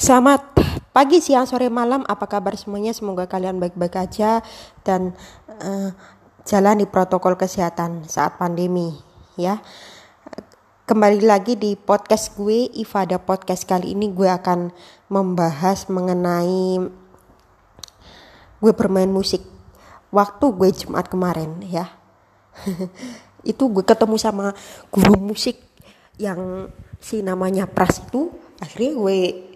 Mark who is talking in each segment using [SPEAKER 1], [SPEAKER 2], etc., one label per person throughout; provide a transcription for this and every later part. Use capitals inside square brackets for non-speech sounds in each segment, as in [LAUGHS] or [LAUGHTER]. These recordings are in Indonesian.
[SPEAKER 1] Selamat pagi, siang, sore, malam. Apa kabar semuanya? Semoga kalian baik-baik aja dan uh, jalan di protokol kesehatan saat pandemi, ya. Kembali lagi di podcast gue, Ifada Podcast kali ini gue akan membahas mengenai gue bermain musik waktu gue Jumat kemarin, ya. [LAUGHS] itu gue ketemu sama guru musik yang si namanya Pras itu akhirnya gue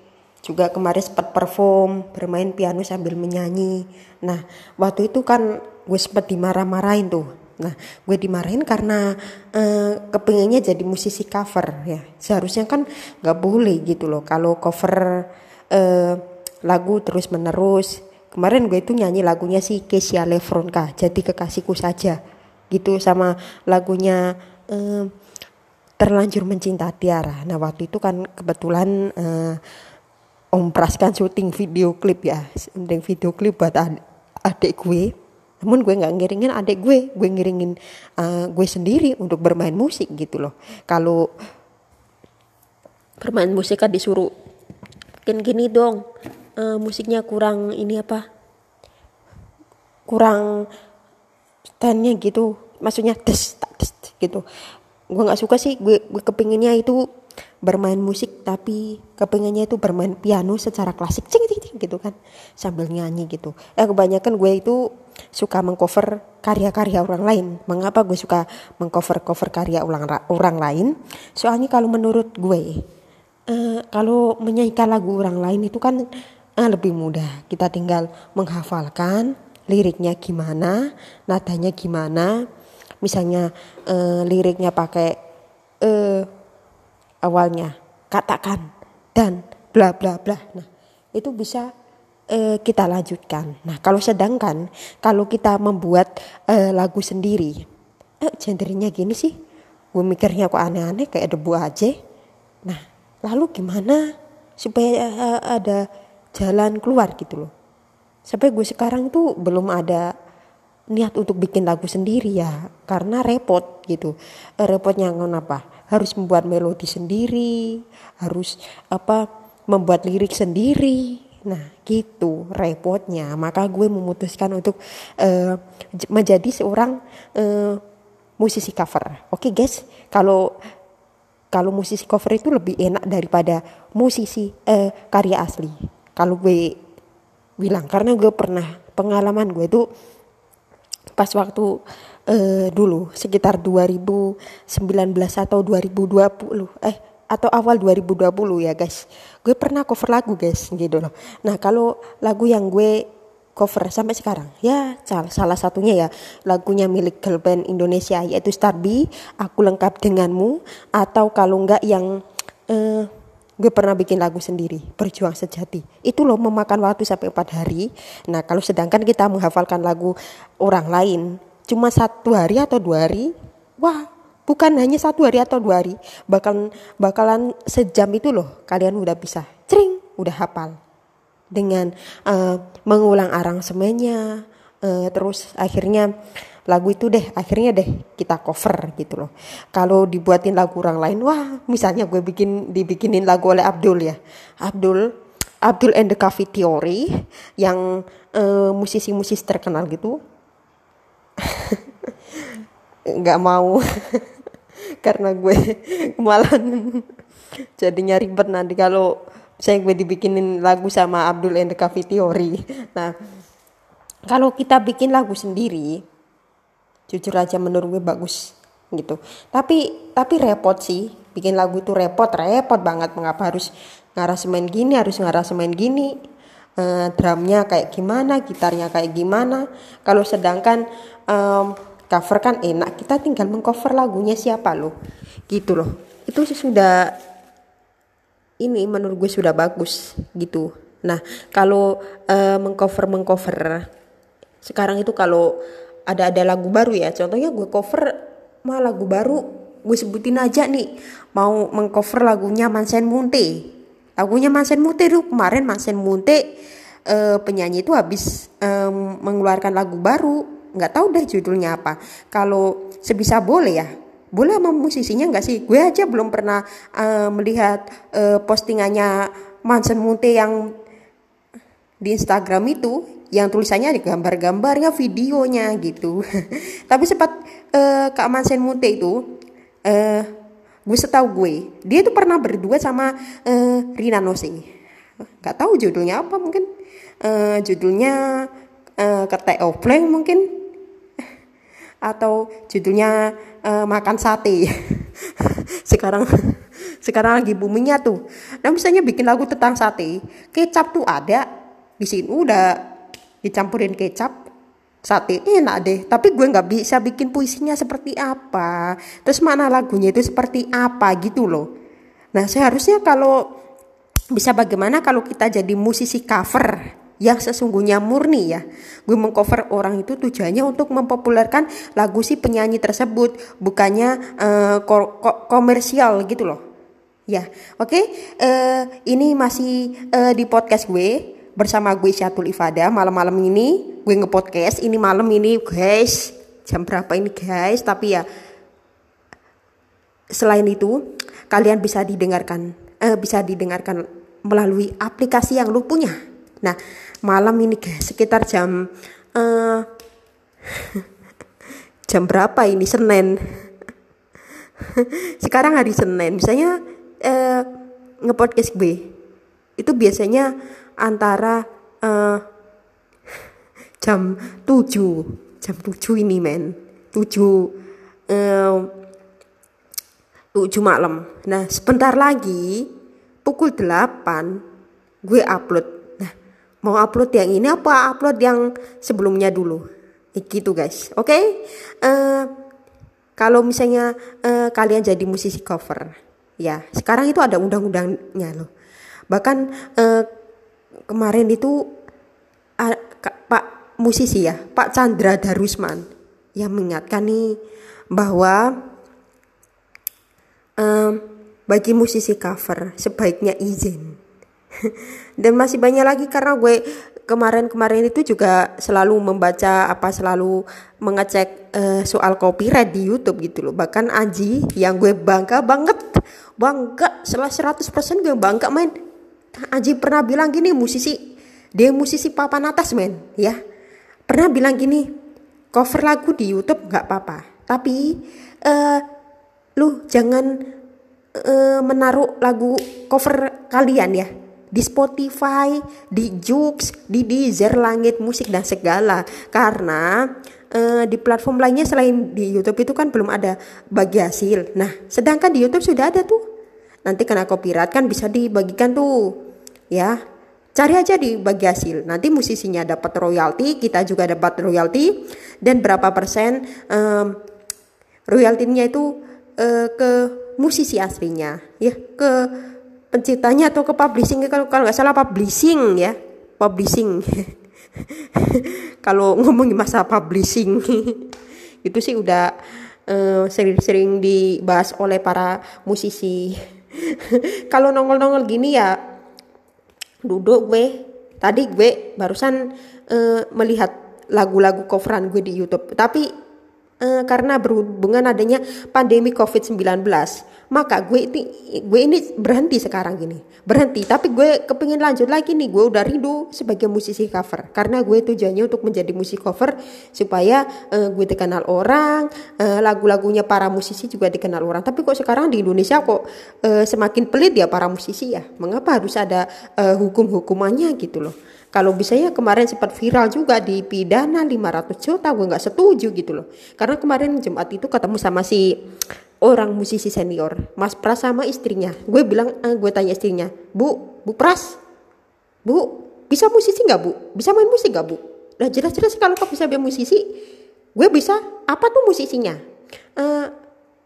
[SPEAKER 1] juga kemarin sempat perform bermain piano sambil menyanyi. Nah waktu itu kan gue sempat dimarah-marahin tuh. Nah gue dimarahin karena uh, kepengennya jadi musisi cover ya. Seharusnya kan nggak boleh gitu loh. Kalau cover uh, lagu terus menerus kemarin gue itu nyanyi lagunya si Kesia Lefronka jadi kekasihku saja gitu. Sama lagunya uh, terlanjur mencinta Tiara. Nah waktu itu kan kebetulan uh, Om Pras kan syuting video klip ya. Syuting video klip buat ad adik gue. Namun gue nggak ngiringin adik gue. Gue ngiringin uh, gue sendiri untuk bermain musik gitu loh. Kalau bermain musik kan disuruh kan gini dong uh, musiknya kurang ini apa? Kurang standnya gitu. Maksudnya des des gitu. Gue nggak suka sih. Gue gue kepinginnya itu bermain musik tapi kepengennya itu bermain piano secara klasik cing, cing, cing, gitu kan sambil nyanyi gitu. Eh kebanyakan gue itu suka mengcover karya-karya orang lain. Mengapa gue suka mengcover cover karya orang orang lain? Soalnya kalau menurut gue eh, kalau menyanyikan lagu orang lain itu kan eh, lebih mudah. Kita tinggal menghafalkan liriknya gimana nadanya gimana. Misalnya eh, liriknya pakai awalnya. Katakan dan bla bla bla. Nah itu bisa uh, kita lanjutkan. Nah kalau sedangkan kalau kita membuat uh, lagu sendiri eh gendernya gini sih gue mikirnya kok aneh-aneh kayak debu aja. Nah lalu gimana supaya uh, ada jalan keluar gitu loh? Sampai gue sekarang tuh belum ada niat untuk bikin lagu sendiri ya karena repot gitu. Repotnya kenapa harus membuat melodi sendiri, harus apa membuat lirik sendiri. Nah, gitu repotnya. Maka gue memutuskan untuk uh, menjadi seorang uh, musisi cover. Oke, okay, guys. Kalau kalau musisi cover itu lebih enak daripada musisi uh, karya asli. Kalau gue bilang karena gue pernah pengalaman gue itu pas waktu uh, dulu sekitar 2019 atau 2020 eh atau awal 2020 ya guys. Gue pernah cover lagu guys gitu loh. Nah kalau lagu yang gue cover sampai sekarang ya salah satunya ya lagunya milik girl band Indonesia yaitu Starby aku lengkap denganmu atau kalau enggak yang uh, gue pernah bikin lagu sendiri berjuang sejati. Itu loh memakan waktu sampai empat hari. Nah kalau sedangkan kita menghafalkan lagu orang lain cuma satu hari atau dua hari? Wah bukan hanya satu hari atau dua hari. Bakalan bakalan sejam itu loh kalian udah bisa. Cering udah hafal. Dengan uh, mengulang aransemennya uh, terus akhirnya lagu itu deh akhirnya deh kita cover gitu loh. Kalau dibuatin lagu orang lain wah misalnya gue bikin dibikinin lagu oleh Abdul ya. Abdul Abdul and the Coffee Theory yang uh, musisi-musisi terkenal gitu nggak mau. [LAUGHS] Karena gue malah jadinya ribet nanti kalau saya gue dibikinin lagu sama Abdul and the Coffee Theory. Nah kalau kita bikin lagu sendiri jujur aja menurut gue bagus gitu. Tapi tapi repot sih. Bikin lagu itu repot repot banget. Mengapa harus ngarasemen gini harus ngarasemen gini uh, drumnya kayak gimana gitarnya kayak gimana. Kalau sedangkan um, cover kan enak kita tinggal mengcover lagunya siapa loh. Gitu loh. Itu sudah ini menurut gue sudah bagus gitu. Nah kalau uh, mengcover mengcover sekarang itu kalau ada ada lagu baru ya. Contohnya gue cover mah lagu baru gue sebutin aja nih. Mau mengcover lagunya Mansen Munte lagunya Mansen Munte tuh kemarin Mansen Munte uh, penyanyi itu habis um, mengeluarkan lagu baru. Nggak tahu deh judulnya apa. Kalau sebisa boleh ya boleh sama musisinya nggak sih? Gue aja belum pernah uh, melihat uh, postingannya Mansen Munte yang di Instagram itu yang tulisannya ada gambar-gambarnya videonya gitu. [LAUGHS] Tapi sempat uh, Kak Mansen Munte itu uh, gue setahu gue dia itu pernah berdua sama uh, Rina Nose nggak tahu judulnya apa mungkin. Uh, judulnya uh, ketek opleng mungkin. Atau judulnya uh, makan sate. [LAUGHS] Sekarang sekarang lagi boomingnya tuh. Nah misalnya bikin lagu tentang sate kecap tuh ada. Di sini udah dicampurin kecap sate enak deh tapi gue nggak bisa bikin puisinya seperti apa terus mana lagunya itu seperti apa gitu loh nah seharusnya kalau bisa bagaimana kalau kita jadi musisi cover yang sesungguhnya murni ya. Gue mengcover orang itu tujuannya untuk mempopulerkan lagu si penyanyi tersebut, bukannya uh, ko ko komersial gitu loh. Ya, oke. Okay? Uh, eh, ini masih uh, di podcast gue bersama gue Syatul Ifada. Malam-malam ini gue ngepodcast. Ini malam ini guys. Jam berapa ini guys? Tapi ya selain itu kalian bisa didengarkan uh, bisa didengarkan melalui aplikasi yang lu punya. Nah malam ini guys sekitar jam uh, [LAUGHS] jam berapa ini? Senin. [LAUGHS] Sekarang hari Senin. Misalnya uh, ngepodcast gue. Itu biasanya antara uh, jam 7 jam 7 ini men. 7 uh, 7 malam. Nah sebentar lagi pukul 8 gue upload. Mau upload yang ini apa upload yang sebelumnya dulu? Gitu guys. Oke? Okay? uh, eh, kalau misalnya uh, kalian jadi musisi cover ya sekarang itu ada undang-undangnya loh. Bahkan uh, kemarin itu uh, Pak musisi ya Pak Chandra Darusman yang mengingatkan nih bahwa um, bagi musisi cover sebaiknya izin [LAUGHS] dan masih banyak lagi karena gue kemarin-kemarin itu juga selalu membaca apa selalu mengecek uh, soal copyright di YouTube gitu loh. Bahkan Aji yang gue bangga banget, bangga setelah 100% gue bangga main. Aji pernah bilang gini musisi, dia musisi papan atas men, ya. Pernah bilang gini, cover lagu di YouTube nggak apa-apa, tapi uh, lu jangan uh, menaruh lagu cover kalian ya di Spotify, di Joox, di Deezer, Langit Musik dan segala. Karena uh, di platform lainnya selain di YouTube itu kan belum ada bagi hasil. Nah, sedangkan di YouTube sudah ada tuh. Nanti kena copyright kan bisa dibagikan tuh. Ya. Cari aja di bagi hasil. Nanti musisinya dapat royalti, kita juga dapat royalti. Dan berapa persen um, royaltinya itu uh, ke musisi aslinya, ya. Ke penciptanya atau ke publishing. Kalau kalau nggak salah publishing ya. Publishing. [LAUGHS] Kalau ngomongin masa publishing. [LAUGHS] Itu sih udah sering sering-sering dibahas oleh para musisi. [LAUGHS] Kalau nongol-nongol gini ya duduk gue tadi gue barusan uh, melihat lagu-lagu coveran gue di YouTube. Tapi uh, karena berhubungan adanya pandemi COVID-19 maka gue ini gue ini berhenti sekarang gini. Berhenti tapi gue kepingin lanjut lagi nih. Gue udah rindu sebagai musisi cover. Karena gue tujuannya untuk menjadi musisi cover supaya uh, gue dikenal orang uh, lagu-lagunya para musisi juga dikenal orang. Tapi kok sekarang di Indonesia kok uh, semakin pelit ya para musisi ya? Mengapa harus ada hukum-hukumannya gitu loh kalau bisa ya kemarin sempat viral juga di pidana 500 juta gue nggak setuju gitu loh. Karena kemarin Jumat itu ketemu sama si orang musisi senior Mas Pras sama istrinya. Gue bilang eh, gue tanya istrinya Bu Bu Pras Bu bisa musisi nggak Bu? Bisa main musik nggak Bu? Nah jelas-jelas kalau kau bisa main musisi gue bisa. Apa tuh musisinya? Uh,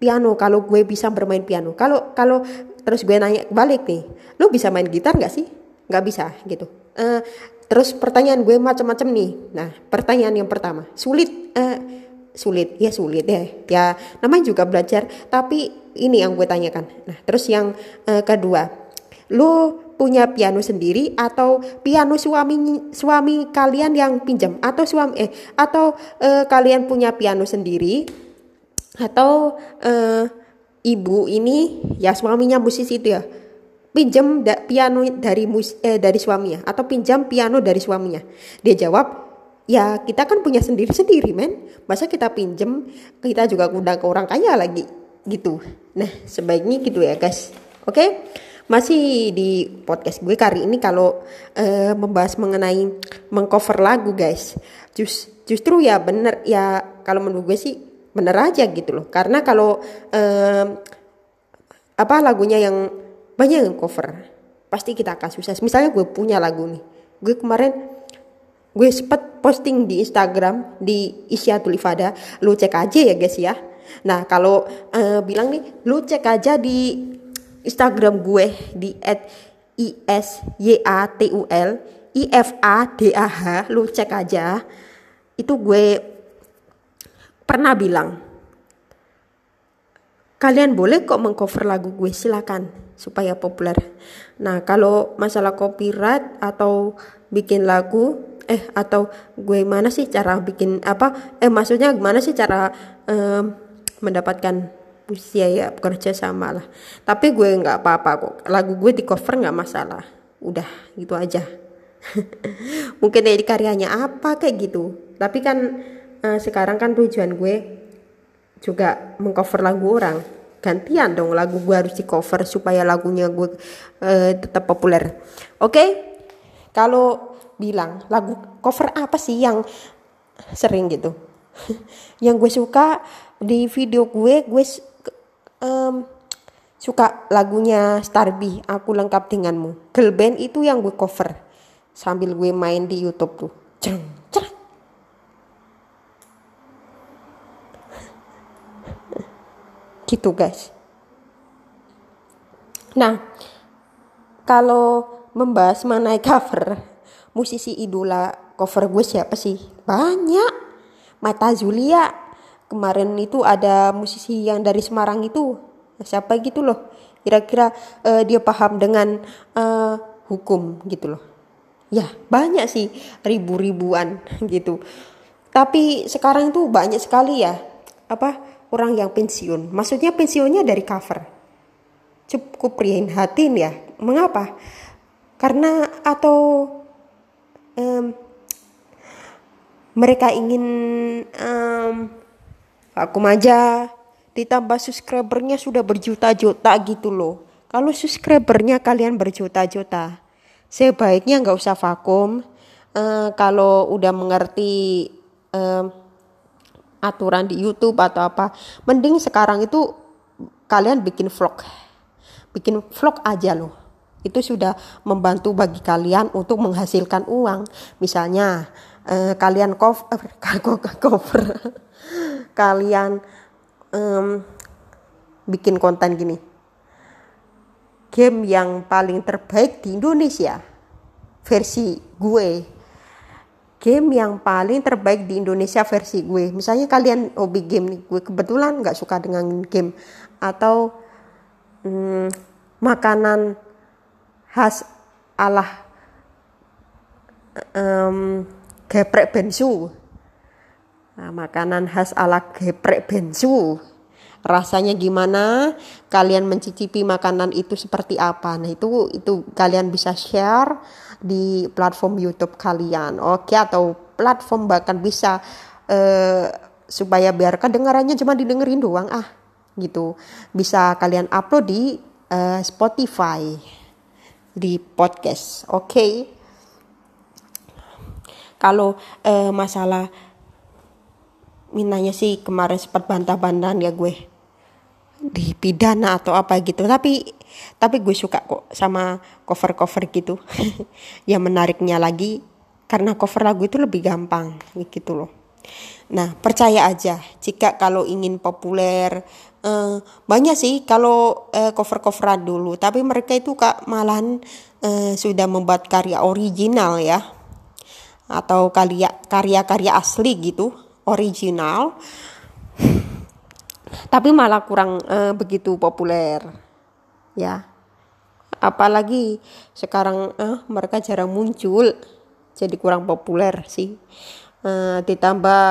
[SPEAKER 1] piano. Kalau gue bisa bermain piano. Kalau kalau terus gue nanya balik nih lo bisa main gitar nggak sih? Nggak bisa gitu. Uh, Terus pertanyaan gue macam-macam nih. Nah, pertanyaan yang pertama, sulit uh, sulit. Ya sulit ya. Ya, namanya juga belajar, tapi ini yang gue tanyakan. Nah, terus yang uh, kedua, lu punya piano sendiri atau piano suami suami kalian yang pinjam? Atau suami eh atau uh, kalian punya piano sendiri? Atau uh, ibu ini ya suaminya musisi itu ya pinjam da, piano dari mus, eh, dari suaminya atau pinjam piano dari suaminya dia jawab ya kita kan punya sendiri-sendiri men. Masa kita pinjam kita juga undang ke orang kaya lagi gitu. Nah sebaiknya gitu ya guys. Oke? Masih di podcast gue kali ini kalau uh, membahas mengenai mengcover lagu guys. Just, justru ya bener ya kalau menurut gue sih bener aja gitu loh. Karena kalau uh, apa lagunya yang banyak yang cover. Pasti kita akan sukses. Misalnya gue punya lagu nih. Gue kemarin gue sempat posting di Instagram di Isyatul Ifada lu cek aja ya guys ya. Nah kalau uh, bilang nih lu cek aja di Instagram gue di at isyatul ifadah lu cek aja. Itu gue pernah bilang kalian boleh kok mengcover lagu gue silakan supaya populer. Nah, kalau masalah copyright atau bikin lagu eh atau gue mana sih cara bikin apa eh maksudnya gimana sih cara um, mendapatkan usia ya kerja sama lah. Tapi gue nggak apa-apa kok. Lagu gue di cover nggak masalah. Udah gitu aja. [LAUGHS] Mungkin dari karyanya apa kayak gitu. Tapi kan uh, sekarang kan tujuan gue juga mengcover lagu orang gantian dong lagu gue harus di cover supaya lagunya gue uh, tetap populer oke okay? kalau bilang lagu cover apa sih yang sering gitu [LAUGHS] yang gue suka di video gue gue um, suka lagunya Starby aku lengkap denganmu girl band itu yang gue cover sambil gue main di YouTube tuh Ceng. Gitu guys. Nah kalau membahas mengenai cover musisi idola cover gue siapa sih? Banyak. Mata Zulia. Kemarin itu ada musisi yang dari Semarang itu. Siapa gitu loh. Kira-kira uh, dia paham dengan uh, hukum gitu loh. Ya banyak sih. Ribu-ribuan [LAUGHS] gitu. Tapi sekarang itu banyak sekali ya. Apa orang yang pensiun. Maksudnya pensiunnya dari cover. Cukup prihatin ya. Mengapa? Karena atau um, mereka ingin um, aku aja ditambah subscribernya sudah berjuta-juta gitu loh. Kalau subscribernya kalian berjuta-juta, sebaiknya nggak usah vakum. Uh, kalau udah mengerti um, aturan di YouTube atau apa. Mending sekarang itu kalian bikin vlog. Bikin vlog aja loh. Itu sudah membantu bagi kalian untuk menghasilkan uang. Misalnya eh, kalian cover [LAUGHS] cover kalian um, bikin konten gini. Game yang paling terbaik di Indonesia versi gue game yang paling terbaik di Indonesia versi gue. Misalnya kalian hobi game nih, gue kebetulan nggak suka dengan game atau hmm, makanan khas ala um, geprek bensu. Nah, makanan khas ala geprek bensu. Rasanya gimana? Kalian mencicipi makanan itu seperti apa? Nah, itu itu kalian bisa share di platform YouTube kalian, oke? Atau platform bahkan bisa uh, supaya biar kedengarannya cuma didengerin doang ah, gitu. Bisa kalian upload di uh, Spotify, di podcast, oke? Okay? Kalau uh, masalah minanya sih kemarin sempat bantah-bantahan ya gue dipidana atau apa gitu. Tapi tapi gue suka kok sama cover cover gitu. [LAUGHS] Yang menariknya lagi karena cover lagu itu lebih gampang gitu loh. Nah percaya aja jika kalau ingin populer eh, banyak sih kalau eh, cover coveran dulu. Tapi mereka itu kak malahan eh, sudah membuat karya original ya. Atau karya karya karya asli gitu original [LAUGHS] tapi malah kurang uh, begitu populer. Ya. Apalagi sekarang uh, mereka jarang muncul. Jadi kurang populer sih. Uh, ditambah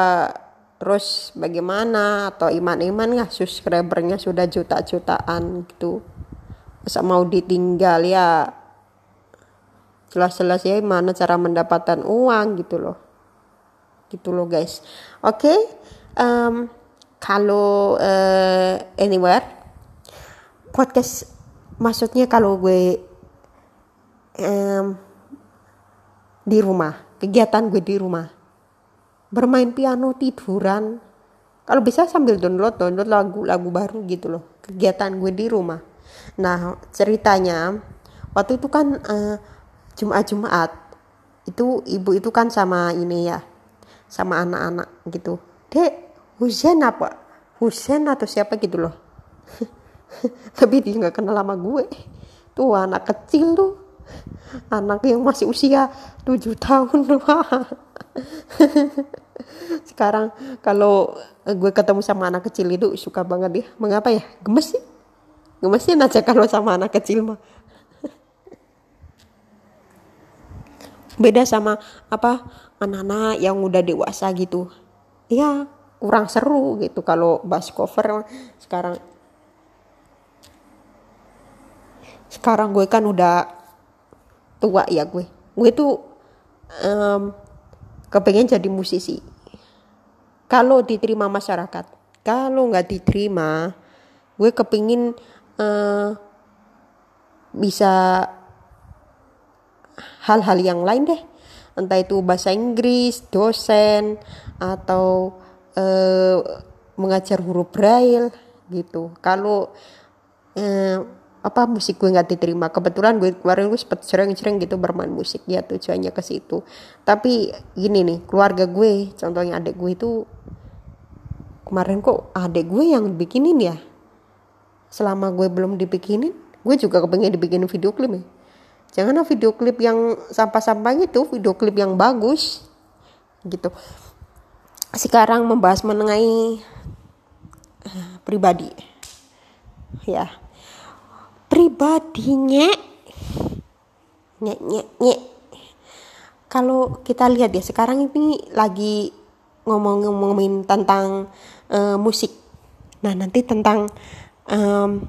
[SPEAKER 1] terus bagaimana? Atau iman-iman nggak? Subscribernya sudah juta-jutaan gitu. Masa mau ditinggal ya? Jelas-jelas ya mana cara mendapatkan uang gitu loh. Gitu loh guys. Oke okay? um, kalau uh, anywhere podcast maksudnya kalau gue um, di rumah kegiatan gue di rumah bermain piano tiduran kalau bisa sambil download download lagu lagu baru gitu loh kegiatan gue di rumah. Nah ceritanya waktu itu kan uh, Jumat Jumat itu ibu itu kan sama ini ya sama anak-anak gitu. Dek Husen apa? Husen atau siapa gitu loh. [LAUGHS] Tapi dia nggak kenal sama gue. Tuh anak kecil tuh. Anak yang masih usia 7 tahun loh [LAUGHS] sekarang kalau gue ketemu sama anak kecil itu suka banget ya mengapa ya? Gemes sih. Gemesin aja kalau sama anak kecil mah. Beda sama apa? Anak-anak yang udah dewasa gitu. Ya kurang seru gitu. Kalau bass cover sekarang sekarang gue kan udah tua ya gue. Gue tuh um, kepengen jadi musisi. Kalau diterima masyarakat kalau nggak diterima gue kepingin uh, bisa hal-hal yang lain deh. Entah itu bahasa Inggris dosen atau uh, mengajar huruf braille gitu. Kalau uh, apa musik gue nggak diterima. Kebetulan gue kemarin gue sempet sering-sering gitu bermain musik ya tujuannya ke situ. Tapi gini nih keluarga gue contohnya adik gue itu kemarin kok adik gue yang bikinin ya? Selama gue belum dibikinin gue juga kepengen dibikinin video klip ya jangan video klip yang sampah-sampah itu video klip yang bagus gitu sekarang membahas mengenai uh, pribadi. Ya. Pribadinya nyek nyek nyek kalau kita lihat ya sekarang ini lagi ngomong-ngomongin tentang uh, musik. Nah nanti tentang um,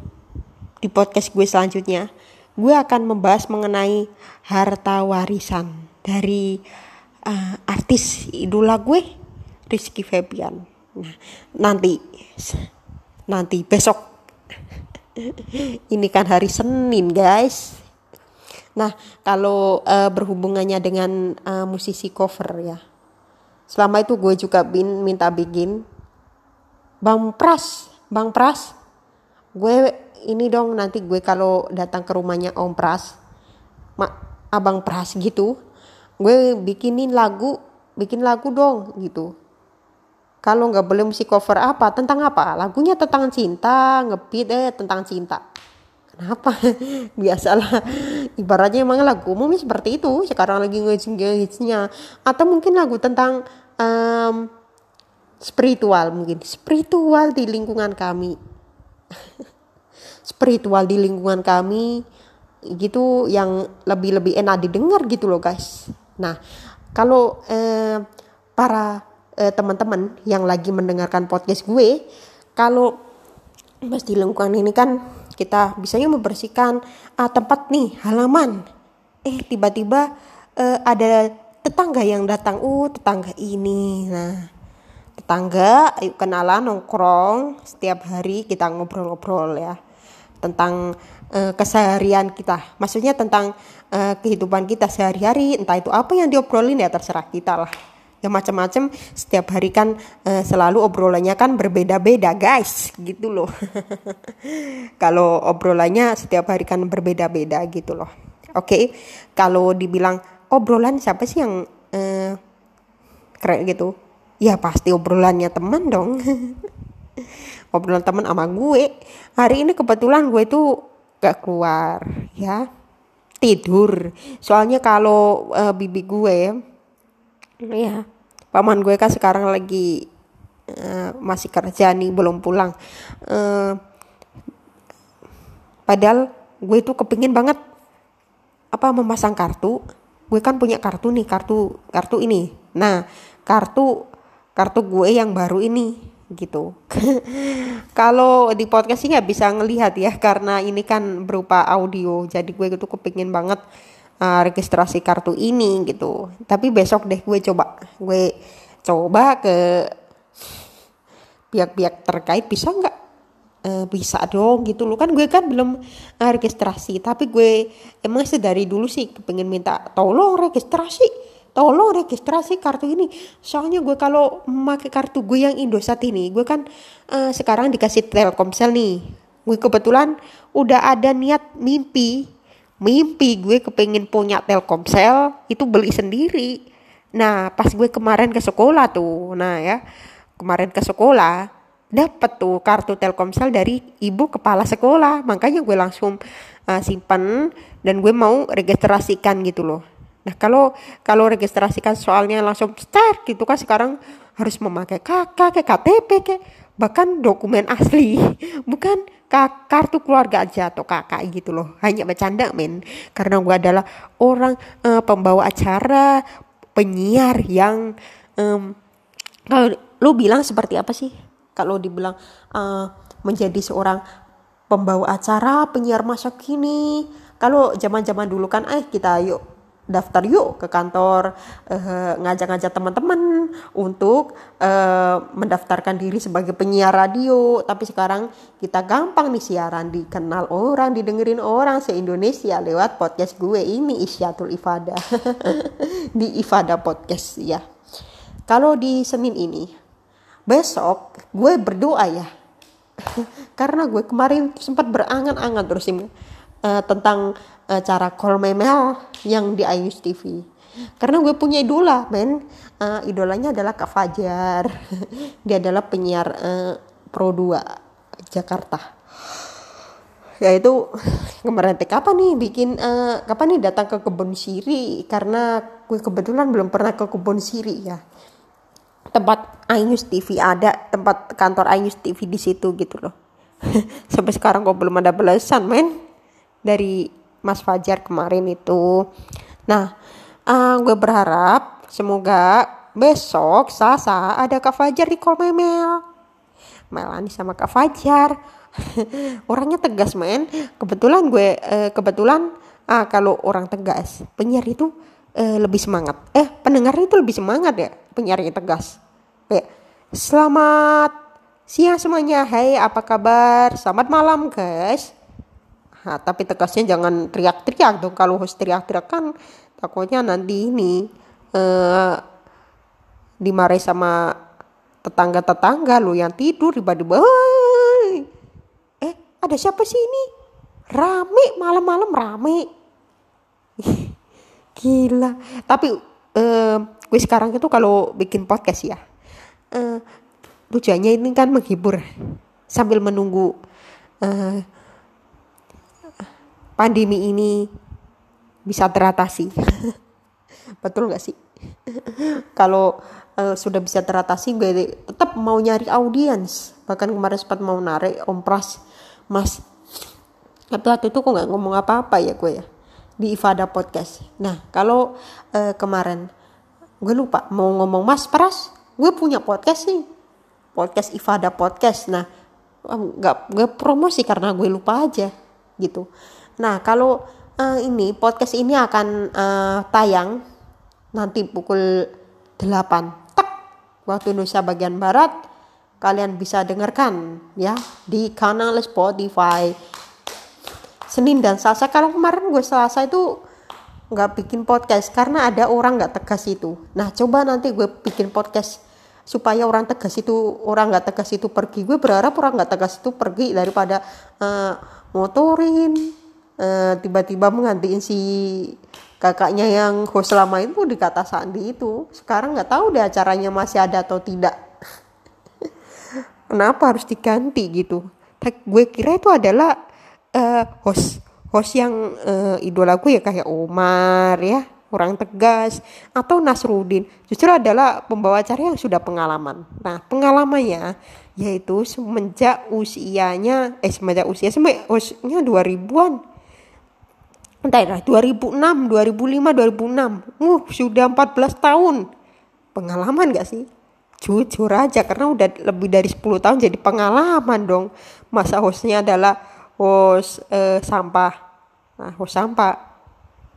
[SPEAKER 1] di podcast gue selanjutnya gue akan membahas mengenai harta warisan dari uh, artis idola gue Rizky Febian. Nah nanti nanti besok. Ini kan hari Senin guys. Nah kalau uh, berhubungannya dengan uh, musisi cover ya. Selama itu gue juga bin, minta bikin. Bang Pras Bang Pras gue ini dong nanti gue kalau datang ke rumahnya Om Pras Ma, Abang Pras gitu gue bikinin lagu bikin lagu dong gitu kalau nggak boleh musik cover apa? Tentang apa? Lagunya tentang cinta ngebeat eh tentang cinta. Kenapa? [LAUGHS] Biasalah. Ibaratnya emang lagu umumnya seperti itu. Sekarang lagi ngehitsnya atau mungkin lagu tentang um, spiritual mungkin. Spiritual di lingkungan kami. [LAUGHS] Spiritual di lingkungan kami gitu yang lebih lebih enak didengar gitu loh guys. Nah kalau eh, para eh, teman-teman yang lagi mendengarkan podcast gue kalau mas di lingkungan ini kan kita bisanya membersihkan uh, tempat nih halaman. Eh tiba-tiba uh, ada tetangga yang datang. Uh tetangga ini. Nah tetangga ayo kenalan nongkrong. Setiap hari kita ngobrol-ngobrol ya tentang uh, keseharian kita. Maksudnya tentang uh, kehidupan kita sehari-hari entah itu apa yang diobrolin ya terserah kita lah ya macam-macam setiap hari kan uh, selalu obrolannya kan berbeda-beda guys. Gitu loh. [LAUGHS] Kalau obrolannya setiap hari kan berbeda-beda gitu loh. Oke okay? kalau dibilang obrolan siapa sih yang uh, keren gitu? Ya pasti obrolannya teman dong. [LAUGHS] Obrolan teman sama gue. Hari ini kebetulan gue tuh gak keluar ya. Tidur. Soalnya kalau uh, bibi gue ya paman gue kan sekarang lagi uh, masih kerja nih belum pulang uh, padahal gue itu kepingin banget apa memasang kartu gue kan punya kartu nih kartu kartu ini nah kartu kartu gue yang baru ini gitu. [LAUGHS] Kalau di podcast sih nggak bisa ngelihat ya karena ini kan berupa audio. Jadi gue itu kepingin banget uh, registrasi kartu ini gitu. Tapi besok deh gue coba, gue coba ke pihak-pihak terkait bisa nggak? Uh, bisa dong gitu loh. Kan gue kan belum uh, registrasi. Tapi gue emang sedari dulu sih pengen minta tolong registrasi. Tolong registrasi kartu ini. Soalnya gue kalau memakai kartu gue yang Indosat ini gue kan uh, sekarang dikasih Telkomsel nih. Gue kebetulan udah ada niat mimpi mimpi gue kepengen punya Telkomsel itu beli sendiri. Nah pas gue kemarin ke sekolah tuh nah ya kemarin ke sekolah dapat tuh kartu Telkomsel dari ibu kepala sekolah. Makanya gue langsung uh, simpan dan gue mau registrasikan gitu loh. Nah kalau kalau registrasikan soalnya langsung start gitu kan sekarang harus memakai KK, KTP, ke bahkan dokumen asli, [LAUGHS] bukan kartu keluarga aja atau kakak gitu loh. Hanya bercanda men, karena gue adalah orang uh, pembawa acara, penyiar yang um, kalau lo bilang seperti apa sih? Kalau dibilang uh, menjadi seorang pembawa acara, penyiar masa kini, kalau zaman-zaman dulu kan eh kita yuk daftar yuk ke kantor uh, ngajak-ngajak teman-teman untuk uh, mendaftarkan diri sebagai penyiar radio. Tapi sekarang kita gampang nih siaran dikenal orang didengerin orang se Indonesia lewat podcast gue ini Isyatul Ifada. [LAUGHS] Di Ifada podcast ya. Kalau di Senin ini besok gue berdoa ya. [LAUGHS] Karena gue kemarin sempat berangan-angan terus uh, tentang uh, cara call memel yang di Ayus TV karena gue punya idola men. Uh, idolanya adalah Kak Fajar. [LAUGHS] Dia adalah penyiar uh, Pro 2 Jakarta. Ya itu [LAUGHS] kemarin teh kapan nih bikin uh, kapan nih datang ke kebun siri? Karena gue kebetulan belum pernah ke kebun siri ya. Tempat Ayus TV ada tempat kantor Ayus TV di situ gitu loh. [LAUGHS] Sampai sekarang kok belum ada belasan men. Dari Mas Fajar kemarin itu. Nah, uh, gue berharap semoga besok Sasa ada Kak Fajar di call Memel. Melani sama Kak Fajar. [LAUGHS] Orangnya tegas men. Kebetulan gue uh, kebetulan uh, kalau orang tegas, penyiar itu uh, lebih semangat. Eh, pendengar itu lebih semangat ya, penyiarnya tegas. Kayak selamat siang semuanya. Hai, apa kabar? Selamat malam, guys. Nah, tapi tegasnya jangan teriak-teriak dong. Kalau harus teriak-teriak kan takutnya nanti ini uh, dimarahi sama tetangga-tetangga lo yang tidur tiba-tiba eh ada siapa sih ini? Rame malam-malam rame. [LAUGHS] Gila. Tapi uh, gue sekarang itu kalau bikin podcast ya uh, tujuannya ini kan menghibur. Sambil menunggu uh, pandemi ini bisa teratasi. [LAUGHS] Betul gak sih? [LAUGHS] Kalau uh, sudah bisa teratasi gue tetap mau nyari audiens. Bahkan kemarin sempat mau narik Om Pras, Mas. Tapi waktu itu kok nggak ngomong apa-apa ya gue ya di Ifada Podcast. Nah kalau uh, kemarin gue lupa mau ngomong Mas Pras, gue punya podcast nih, podcast Ifada Podcast. Nah nggak gue promosi karena gue lupa aja gitu. Nah, kalau uh, ini podcast ini akan uh, tayang nanti pukul 8 tak waktu Indonesia bagian barat kalian bisa dengarkan ya di kanal Spotify. Senin dan Selasa kalau kemarin gue Selasa itu nggak bikin podcast karena ada orang nggak tegas itu. Nah coba nanti gue bikin podcast supaya orang tegas itu orang nggak tegas itu pergi. Gue berharap orang nggak tegas itu pergi daripada uh, motorin eh, tiba-tiba menggantiin si kakaknya yang host lama itu di kata Sandi itu. Sekarang nggak tahu deh acaranya masih ada atau tidak. [LAUGHS] Kenapa harus diganti gitu? Gue kira itu adalah uh, host host yang uh, idola gue ya kayak Omar ya orang tegas atau Nasrudin justru adalah pembawa acara yang sudah pengalaman. Nah pengalamannya yaitu semenjak usianya eh semenjak usia semenjak usianya 2000-an entah ya 2006, 2005, 2006. Uh, sudah 14 tahun. Pengalaman gak sih? jujur aja karena udah lebih dari 10 tahun jadi pengalaman dong. Masa hostnya adalah host eh, sampah. Nah host sampah.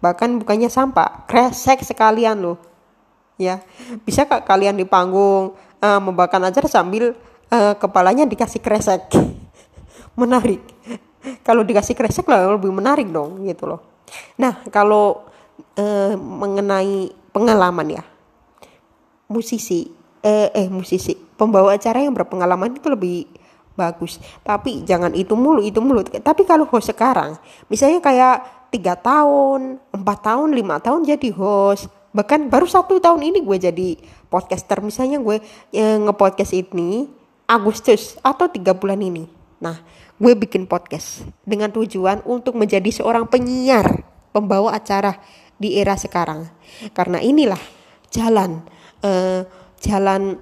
[SPEAKER 1] Bahkan bukannya sampah kresek sekalian loh. Ya bisa kak kalian di panggung uh, membawakan ajar sambil uh, kepalanya dikasih kresek? [LAUGHS] Menarik. Kalau dikasih kresek lah lebih menarik dong gitu loh nah kalau uh, mengenai pengalaman ya musisi eh, eh musisi pembawa acara yang berpengalaman itu lebih bagus. Tapi jangan itu mulu itu mulu. Tapi kalau host sekarang misalnya kayak tiga tahun empat tahun lima tahun jadi host. Bahkan baru satu tahun ini gue jadi podcaster. Misalnya gue e, ngepodcast ini Agustus atau tiga bulan ini. Nah gue bikin podcast dengan tujuan untuk menjadi seorang penyiar pembawa acara di era sekarang. Karena inilah jalan e, jalan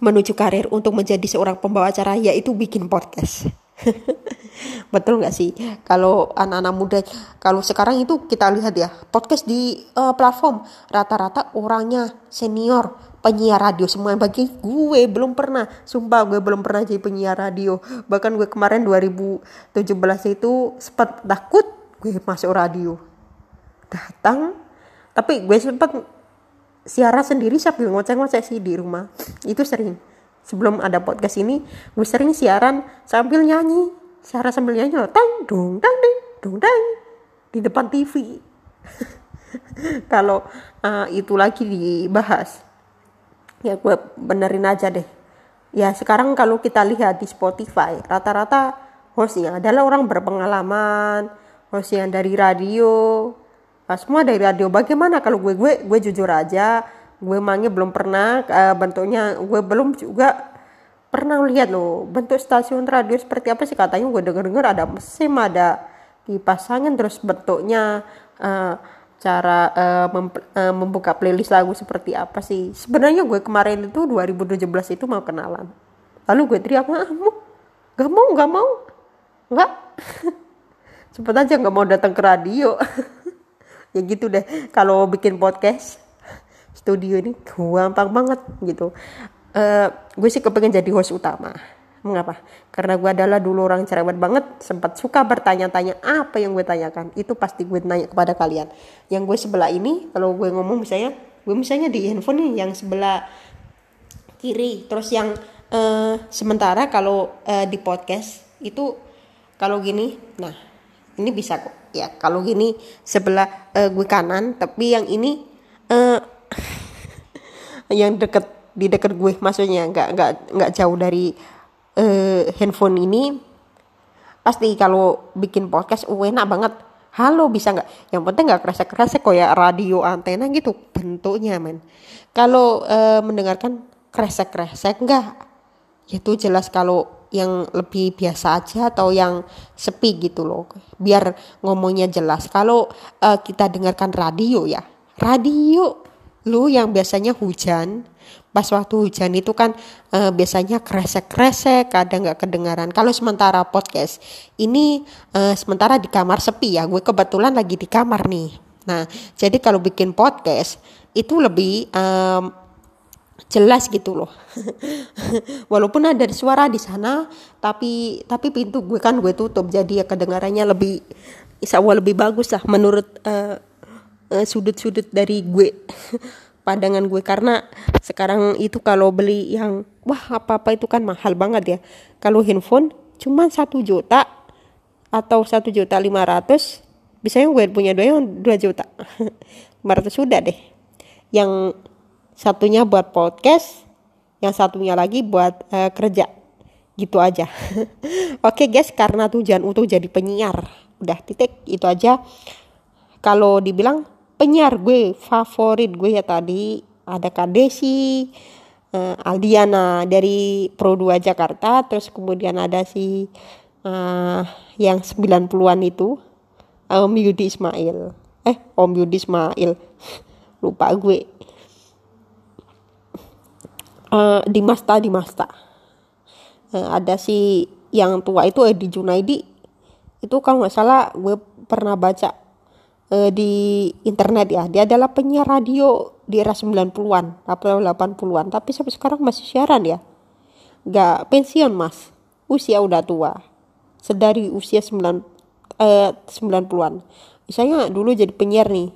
[SPEAKER 1] menuju karir untuk menjadi seorang pembawa acara yaitu bikin podcast. [LAUGHS] Betul nggak sih? Kalau anak-anak muda, kalau sekarang itu kita lihat ya, podcast di uh, platform. Rata-rata orangnya senior, penyiar radio semua. Bagi gue belum pernah sumpah gue belum pernah jadi penyiar radio. Bahkan gue kemarin 2017 itu sempat takut gue masuk radio. Datang tapi gue sempat siaran sendiri sambil ngoceh-ngoceh sih di rumah. Itu sering. Sebelum ada podcast ini gue sering siaran sambil nyanyi. Siaran sambil nyanyi tang dong tang ding dong tang di depan TV [LAUGHS] kalau uh, itu lagi dibahas ya gue benerin aja deh. Ya sekarang kalau kita lihat di Spotify rata-rata hostnya adalah orang berpengalaman host yang dari radio. Nah, semua dari radio. Bagaimana kalau gue gue gue jujur aja gue emangnya belum pernah uh, bentuknya gue belum juga pernah lihat loh bentuk stasiun radio seperti apa sih. Katanya gue denger dengar ada mesin ada dipasangin terus bentuknya uh, cara uh, mem uh, membuka playlist lagu seperti apa sih? Sebenarnya gue kemarin itu 2017 itu mau kenalan. Lalu gue teriak ah, mau? Gak mau gak mau? Nggak? [LAUGHS] Cepet aja nggak mau datang ke radio. [LAUGHS] Ya gitu deh kalau bikin podcast studio ini gampang banget gitu. Uh, gue sih kepengen jadi host utama mengapa karena gue adalah dulu orang cerewet banget sempat suka bertanya-tanya apa yang gue tanyakan. Itu pasti gue tanya kepada kalian. Yang gue sebelah ini kalau gue ngomong misalnya gue misalnya di handphone nih yang sebelah kiri. Terus yang uh, sementara kalau uh, di podcast itu kalau gini nah ini bisa kok. Ya kalau gini sebelah uh, gue kanan tapi yang ini uh, [LAUGHS] yang deket di deket gue maksudnya nggak nggak nggak jauh dari uh, handphone ini pasti kalau bikin podcast uh, enak banget. Halo bisa nggak? Yang penting nggak kresek kresek kayak radio antena gitu bentuknya men. Kalau uh, mendengarkan kresek kresek enggak itu jelas kalau yang lebih biasa aja atau yang sepi gitu loh. Biar ngomongnya jelas. Kalau uh, kita dengarkan radio ya. Radio lu yang biasanya hujan pas waktu hujan itu kan uh, biasanya kresek-kresek kadang nggak kedengaran. Kalau sementara podcast ini uh, sementara di kamar sepi ya gue kebetulan lagi di kamar nih. Nah jadi kalau bikin podcast itu lebih um, jelas gitu loh. [LAUGHS] Walaupun ada suara di sana tapi tapi pintu gue kan gue tutup jadi ya kedengarannya lebih insya Allah lebih bagus lah menurut uh, Eh, sudut-sudut dari gue [LAUGHS] pandangan gue. Karena sekarang itu kalau beli yang wah apa-apa itu kan mahal banget ya. Kalau handphone cuma satu juta atau satu juta lima ratus biasanya gue punya dua yang dua juta. [LAUGHS] lima ratus sudah deh. Yang satunya buat podcast yang satunya lagi buat uh, kerja. Gitu aja. [LAUGHS] Oke guys karena tujuan untuk jadi penyiar. Udah titik. Itu aja. Kalau dibilang penyiar gue favorit gue ya tadi ada Kak Desi uh, Aldiana dari Pro 2 Jakarta terus kemudian ada si uh, yang 90-an itu Om Yudi Ismail. Eh Om Yudi Ismail. Lupa gue. Uh, di Masta di Masta uh, ada si yang tua itu Edi Junaidi. Itu kalau nggak salah gue pernah baca uh, di internet ya. Dia adalah penyiar radio di era 90-an atau 80-an tapi sampai sekarang masih siaran ya. Nggak pensiun mas. Usia udah tua. Sedari usia 9 eh, 90-an misalnya dulu jadi penyiar nih.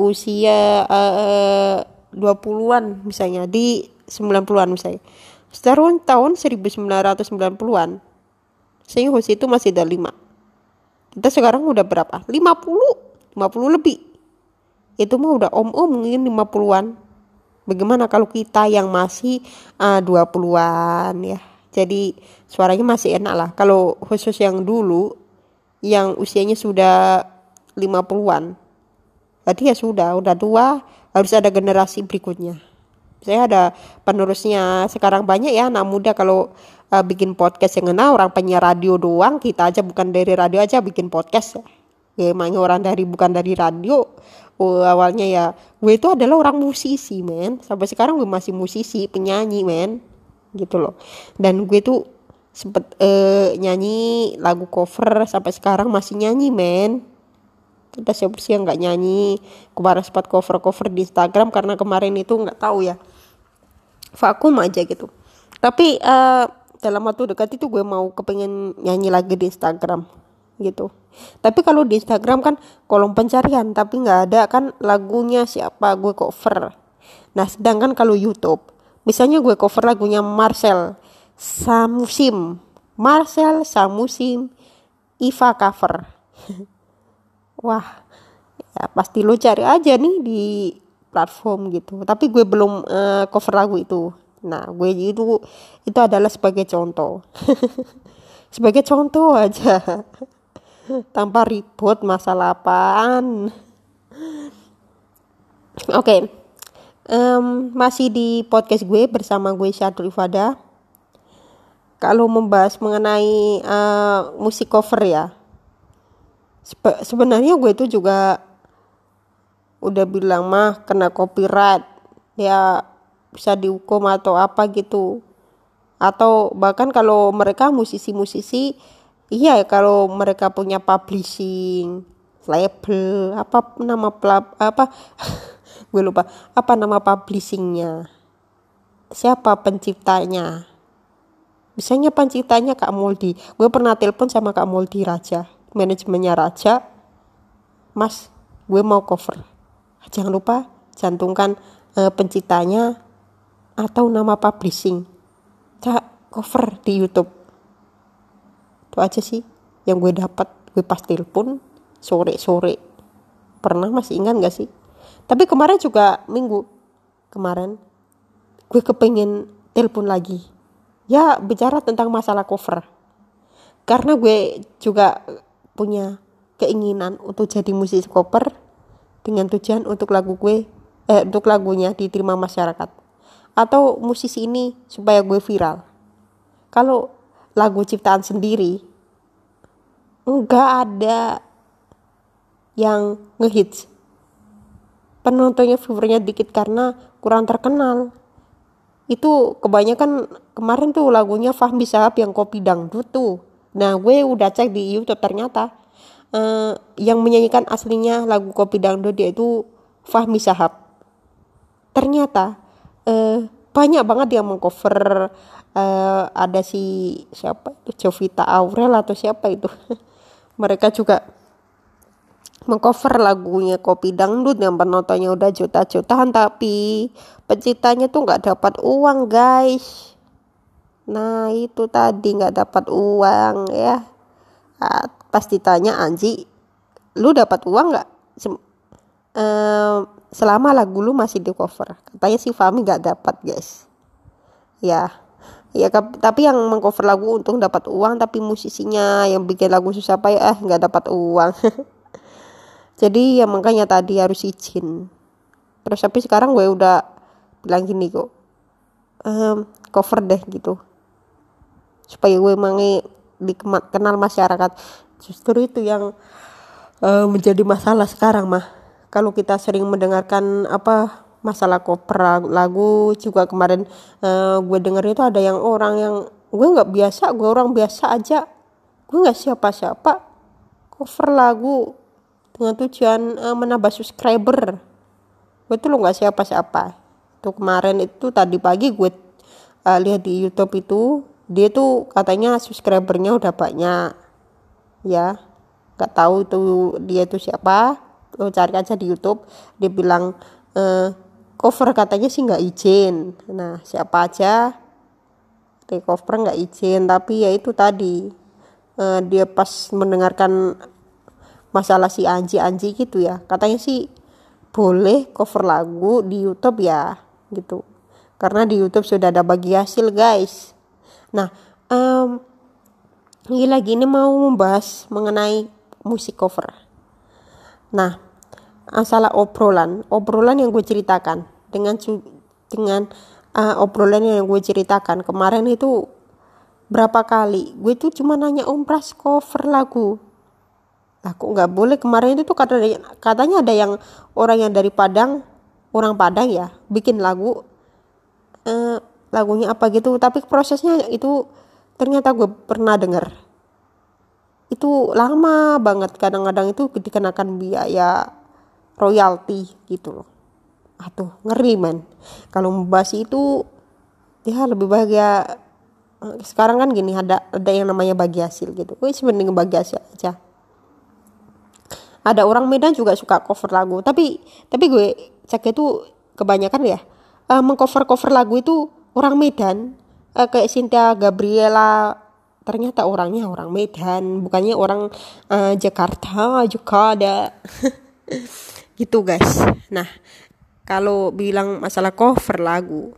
[SPEAKER 1] Usia eh, 20-an misalnya di 90-an misalnya. Setahun tahun 1990-an saya host itu masih ada 5 kita sekarang udah berapa? 50 50 lebih. Itu mah udah om-om mungkin 50-an bagaimana kalau kita yang masih uh, 20-an ya? Jadi suaranya masih enak lah. Kalau khusus yang dulu yang usianya sudah 50-an berarti ya sudah udah tua harus ada generasi berikutnya. Saya ada penerusnya sekarang banyak ya anak muda kalau uh, bikin podcast yang enak orang penyiar radio doang kita aja bukan dari radio aja bikin podcast ya emangnya orang dari bukan dari radio. Oh, awalnya ya gue itu adalah orang musisi men. Sampai sekarang gue masih musisi penyanyi men. Gitu loh. Dan gue tuh sempet uh, nyanyi lagu cover sampai sekarang masih nyanyi men. Kita siapa sih yang nggak nyanyi. Kemarin sempat cover cover di Instagram karena kemarin itu nggak tahu ya. Vakum aja gitu. Tapi uh, dalam waktu dekat itu gue mau kepengen nyanyi lagi di Instagram gitu. Tapi kalau di Instagram kan kolom pencarian tapi nggak ada kan lagunya siapa gue cover. Nah sedangkan kalau YouTube misalnya gue cover lagunya Marcel Samusim. Marcel Samusim Iva cover. [LAUGHS] Wah ya pasti lo cari aja nih di platform gitu. Tapi gue belum uh, cover lagu itu. Nah gue itu itu adalah sebagai contoh. [LAUGHS] Sebagai contoh aja [LAUGHS] tanpa ribut masalah apaan oke. Okay. um, masih di podcast gue bersama gue Syadul Ifada. Kalau membahas mengenai uh, musik cover ya. Sebe sebenarnya gue itu juga udah bilang mah kena copyright. Ya bisa dihukum atau apa gitu. Atau bahkan kalau mereka musisi-musisi iya kalau mereka punya publishing label apa nama plap apa [LAUGHS] gue lupa apa nama publishingnya? Siapa penciptanya? Misalnya penciptanya Kak Moldi gue pernah telepon sama Kak Moldi Raja manajemennya Raja. Mas gue mau cover. Jangan lupa cantumkan uh, penciptanya atau nama publishing. Cak cover di YouTube itu aja sih yang gue dapat gue pas telepon sore sore pernah masih ingat gak sih? Tapi kemarin juga minggu kemarin gue kepengen telepon lagi. Ya bicara tentang masalah cover. Karena gue juga punya keinginan untuk jadi musisi cover dengan tujuan untuk lagu gue eh untuk lagunya diterima masyarakat. Atau musisi ini supaya gue viral. Kalau lagu ciptaan sendiri. Nggak ada yang ngehits. Penontonnya viewernya dikit karena kurang terkenal. Itu kebanyakan kemarin tuh lagunya Fahmi Sahab yang kopi dangdut tuh. Nah gue udah cek di YouTube ternyata uh, yang menyanyikan aslinya lagu kopi dangdut dia itu Fahmi Sahab ternyata uh, banyak banget yang mengcover uh, ada si siapa itu? Jovita Aurel atau siapa itu? [LAUGHS] Mereka juga mengcover lagunya kopi dangdut yang penontonnya udah juta-jutaan tapi penciptanya tuh nggak dapat uang guys. Nah itu tadi nggak dapat uang ya. Nah, pas ditanya Anji lu dapat uang nggak? Ehm, selama lagu lu masih di cover. Katanya si Fami nggak dapat guys. Ya ya tapi yang mengcover lagu untung dapat uang tapi musisinya yang bikin lagu susah payah eh nggak dapat uang. [LAUGHS] Jadi ya makanya tadi harus izin. Terus tapi sekarang gue udah bilang gini kok um, cover deh gitu. Supaya gue mangi dikenal masyarakat. Justru itu yang uh, menjadi masalah sekarang mah. Kalau kita sering mendengarkan apa masalah cover lagu juga kemarin uh, gue denger itu ada yang orang yang gue nggak biasa gue orang biasa aja. Gue nggak siapa-siapa cover lagu dengan tujuan uh, menambah subscriber. Gue tuh lo nggak siapa siapa tuh kemarin itu tadi pagi gue uh, lihat di YouTube itu dia tuh katanya subscribernya udah banyak. Ya nggak tahu tuh dia itu siapa. Lo cari aja di YouTube dia bilang uh, cover katanya sih nggak izin. Nah siapa aja take cover nggak izin. Tapi ya itu tadi uh, dia pas mendengarkan masalah si Anji Anji gitu ya. Katanya sih boleh cover lagu di YouTube ya gitu. Karena di YouTube sudah ada bagi hasil guys. Nah um, ini lagi ini mau membahas mengenai musik cover. Nah masalah obrolan. Obrolan yang gue ceritakan. Dengan dengan uh, obrolan yang gue ceritakan. Kemarin itu berapa kali? Gue tuh cuma nanya om pras cover lagu. Aku nggak boleh? Kemarin itu tuh katanya ada yang orang yang dari Padang orang Padang ya bikin lagu eh, lagunya apa gitu. Tapi prosesnya itu ternyata gue pernah dengar itu lama banget. Kadang-kadang itu dikenakan biaya royalti gitu loh. Atuh ngeri man. Kalau membahas itu ya lebih bahagia. Sekarang kan gini ada ada yang namanya bagi hasil gitu. Gue sebenarnya bagi hasil aja. Ada orang Medan juga suka cover lagu. Tapi tapi gue cek itu kebanyakan ya uh, mengcover cover lagu itu orang Medan. Uh, kayak Cynthia Gabriela ternyata orangnya orang Medan bukannya orang uh, Jakarta juga ada [LAUGHS] gitu guys. Nah kalau bilang masalah cover lagu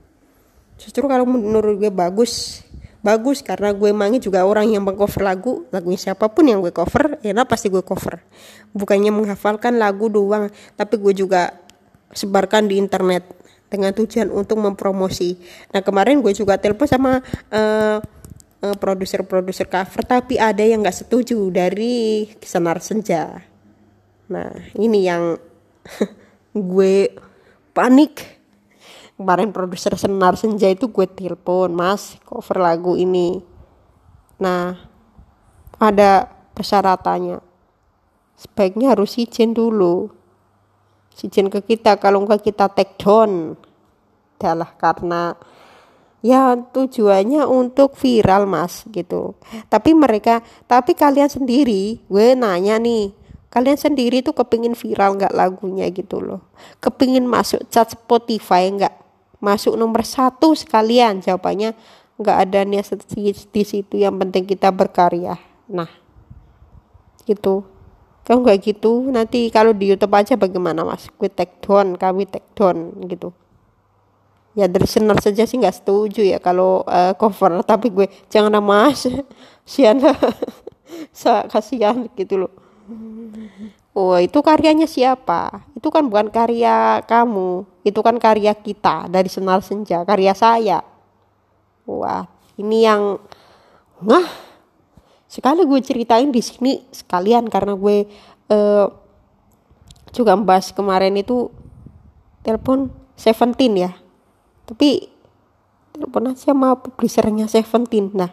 [SPEAKER 1] justru kalau menurut gue bagus. Bagus karena gue mangi juga orang yang mengcover lagu. Lagunya siapa pun yang gue cover ya pasti gue cover. Bukannya menghafalkan lagu doang tapi gue juga sebarkan di internet dengan tujuan untuk mempromosi. Nah kemarin gue juga telepon sama uh, uh, produser-produser cover tapi ada yang nggak setuju dari senar senja. Nah ini yang gue panik. Kemarin produser Senar Senja itu gue telepon mas cover lagu ini. Nah ada persyaratannya. Sebaiknya harus izin dulu. Izin ke kita kalau enggak kita take down. Adalah karena ya tujuannya untuk viral mas gitu. Tapi mereka tapi kalian sendiri gue nanya nih kalian sendiri tuh kepingin viral nggak lagunya gitu loh? Kepingin masuk chat Spotify nggak? Masuk nomor satu sekalian jawabannya nggak ada niat di, situ yang penting kita berkarya. Nah gitu. Kalau nggak gitu nanti kalau di YouTube aja bagaimana mas? Gue take down kami take down gitu. Ya dari senar saja sih nggak setuju ya kalau uh, cover tapi gue jangan mas. [LAUGHS] Sian. [LAUGHS] Kasihan gitu loh [LAUGHS] Oh, itu karyanya siapa? Itu kan bukan karya kamu, itu kan karya kita dari Senar Senja, karya saya. Wah, ini yang nah sekali gue ceritain di sini sekalian karena gue uh, juga bahas kemarin itu telepon Seventeen ya. Tapi telepon aja sama publishernya Seventeen. Nah,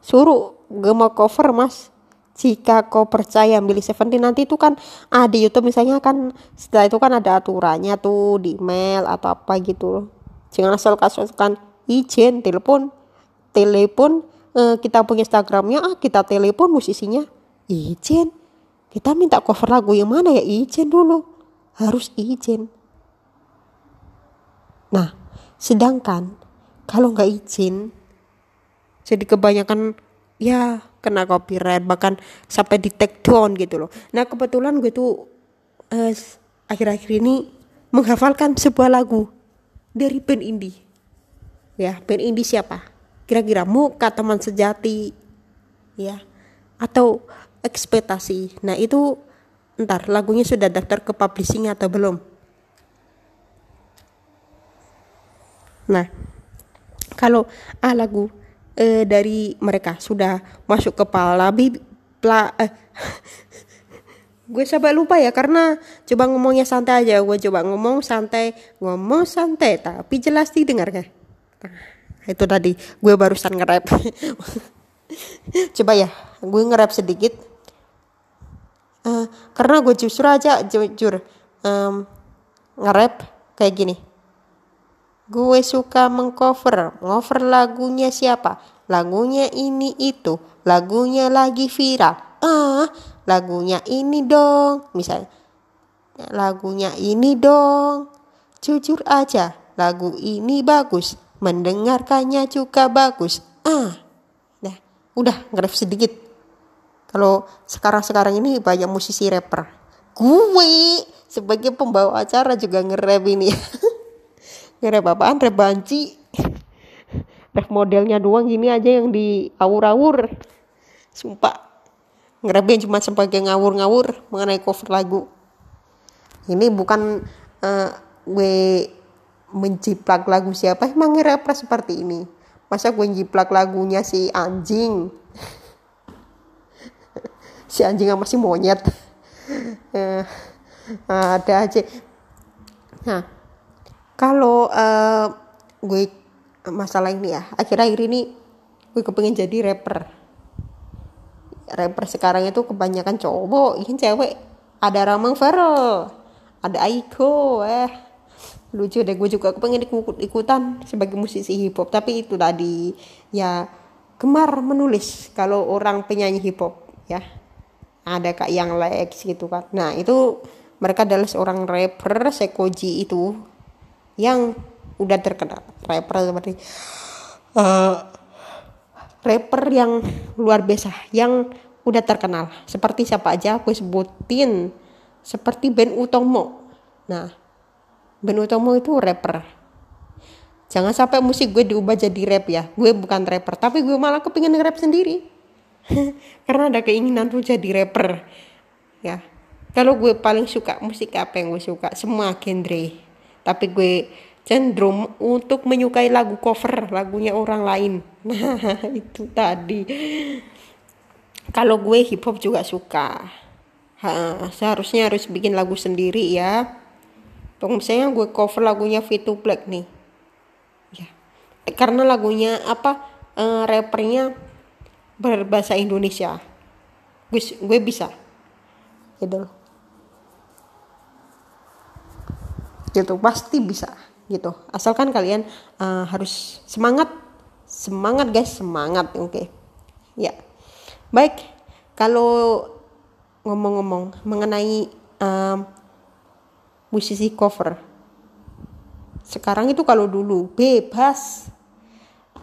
[SPEAKER 1] suruh gue mau cover mas jika kau percaya milih Seventeen nanti itu kan ah di YouTube misalnya kan setelah itu kan ada aturannya tuh di email atau apa gitu. Jangan asal kasihkan izin telepon. Telepon eh, kita punya Instagramnya ah kita telepon musisinya izin kita minta cover lagu yang mana ya? Izin dulu. Harus izin nah sedangkan kalau nggak izin jadi kebanyakan ya kena copyright bahkan sampai di take down gitu loh. Nah kebetulan gue tuh eh, akhir-akhir ini menghafalkan sebuah lagu dari band indie. Ya band indie siapa? Kira-kira muka teman sejati ya atau ekspektasi. Nah itu ntar lagunya sudah daftar ke publishing atau belum? Nah kalau ah lagu uh, dari mereka. Sudah masuk kepala bi pla eh. [LAUGHS] gue sampai lupa ya karena coba ngomongnya santai aja. Gue coba ngomong santai ngomong santai tapi jelas didengar kan nah, itu tadi. Gue barusan nge-rap. [LAUGHS] Coba ya gue nge-rap sedikit. Uh, karena gue justru aja jujur um, nge-rap kayak gini gue suka mengcover. Ngover lagunya siapa? Lagunya ini itu. Lagunya lagi viral. Ah lagunya ini dong. Misalnya lagunya ini dong. Jujur aja lagu ini bagus. Mendengarkannya juga bagus. Ah nah udah nge sedikit. Kalau sekarang-sekarang ini banyak musisi rapper. Gue sebagai pembawa acara juga nge-rap ini [LAUGHS] nge-rap apaan rap banci. Rap modelnya doang gini aja yang di awur-awur sumpah nge cuma sebagai ngawur-ngawur mengenai cover lagu. Ini bukan uh, gue menjiplak lagu siapa emang rapper seperti ini. Masa gue jiplak lagunya si anjing? Si anjing sama si monyet. Uh, ada aja. Nah kalau uh, gue masalah ini ya akhir-akhir ini gue kepengen jadi rapper. Rapper sekarang itu kebanyakan cowok ini cewek. Ada Ramang Farel ada Aiko eh. Lucu deh gue juga pengen ikut ikutan sebagai musisi hip hop tapi itu tadi ya gemar menulis kalau orang penyanyi hip hop ya. Ada kak yang Lex gitu kan. Nah itu mereka adalah seorang rapper Sekoji itu yang udah terkenal. Rapper seperti uh, rapper yang luar biasa yang udah terkenal. Seperti siapa aja aku sebutin. Seperti Ben Utomo. Nah Ben Utomo itu rapper. Jangan sampai musik gue diubah jadi rap ya. Gue bukan rapper tapi gue malah kepingin nge-rap sendiri. [LAUGHS] Karena ada keinginan tuh jadi rapper. Ya kalau gue paling suka musik apa yang gue suka? Semua genre tapi gue cenderung untuk menyukai lagu cover lagunya orang lain. [LAUGHS] Nah itu tadi. Kalau gue hip hop juga suka. Ha, seharusnya harus bikin lagu sendiri ya. Misalnya gue cover lagunya Vito Black nih. Ya. Karena lagunya apa uh, rappernya berbahasa Indonesia. Gue gue bisa. Gitu gitu pasti bisa gitu. Asalkan kalian uh, harus semangat semangat guys semangat oke. Okay? ya. Baik kalau ngomong-ngomong mengenai um, musisi cover. Sekarang itu kalau dulu bebas.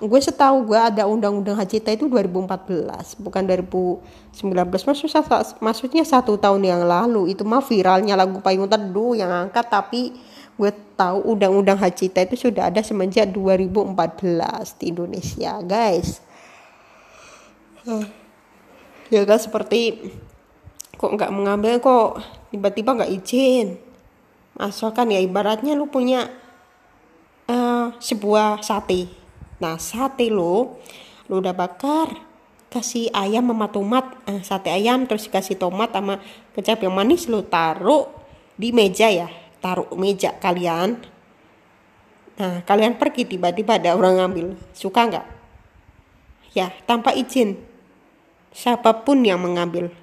[SPEAKER 1] Gue setahu gue ada undang-undang HCT itu 2014 bukan 2019 maksudnya maksudnya satu tahun yang lalu. Itu mah viralnya lagu payung teduh yang angkat tapi gue tahu undang-undang HCT itu sudah ada semenjak 2014 di Indonesia guys. Ya kan seperti kok nggak mengambil kok tiba-tiba nggak izin. Asalkan ya ibaratnya lu punya uh, sebuah sate. Nah sate lo lu udah bakar kasih ayam sama tomat. Uh, sate ayam terus kasih tomat sama kecap yang manis lu taruh di meja ya taruh meja kalian. Nah kalian pergi tiba-tiba ada orang ngambil. Suka nggak? Ya tanpa izin. Siapa pun yang mengambil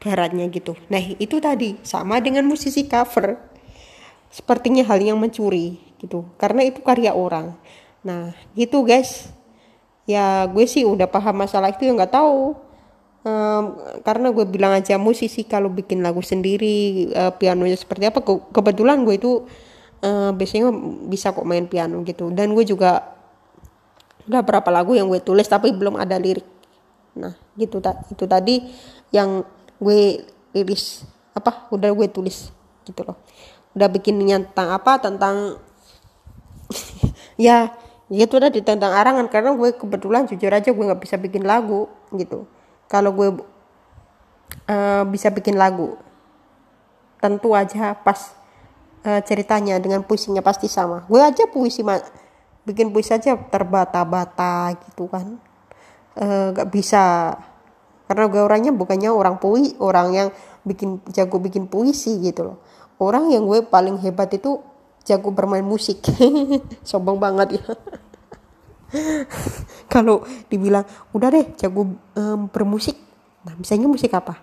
[SPEAKER 1] baratnya gitu. Nah itu tadi sama dengan musisi cover. Sepertinya hal yang mencuri gitu. Karena itu karya orang. Nah gitu guys. Ya gue sih udah paham masalah itu ya nggak tahu um, karena gue bilang aja musisi kalau bikin lagu sendiri uh, pianonya seperti apa Ke kebetulan gue itu uh, biasanya bisa kok main piano gitu. Dan gue juga udah berapa lagu yang gue tulis tapi belum ada lirik. Nah gitu itu tadi yang gue rilis apa udah gue tulis gitu loh. Udah bikin tentang apa tentang [LAUGHS] ya itu udah di tentang arangan. Karena gue kebetulan jujur aja gue nggak bisa bikin lagu gitu kalau gue uh, bisa bikin lagu tentu aja pas uh, ceritanya dengan puisinya pasti sama. Gue aja puisi bikin puisi aja terbata-bata gitu kan. Uh, eh, gak bisa karena gue orangnya bukannya orang pui orang yang bikin jago bikin puisi gitu loh. Orang yang gue paling hebat itu jago bermain musik. [LAUGHS] Sombong banget ya [LAUGHS] kalau dibilang udah deh jago um, bermusik. Nah misalnya musik apa?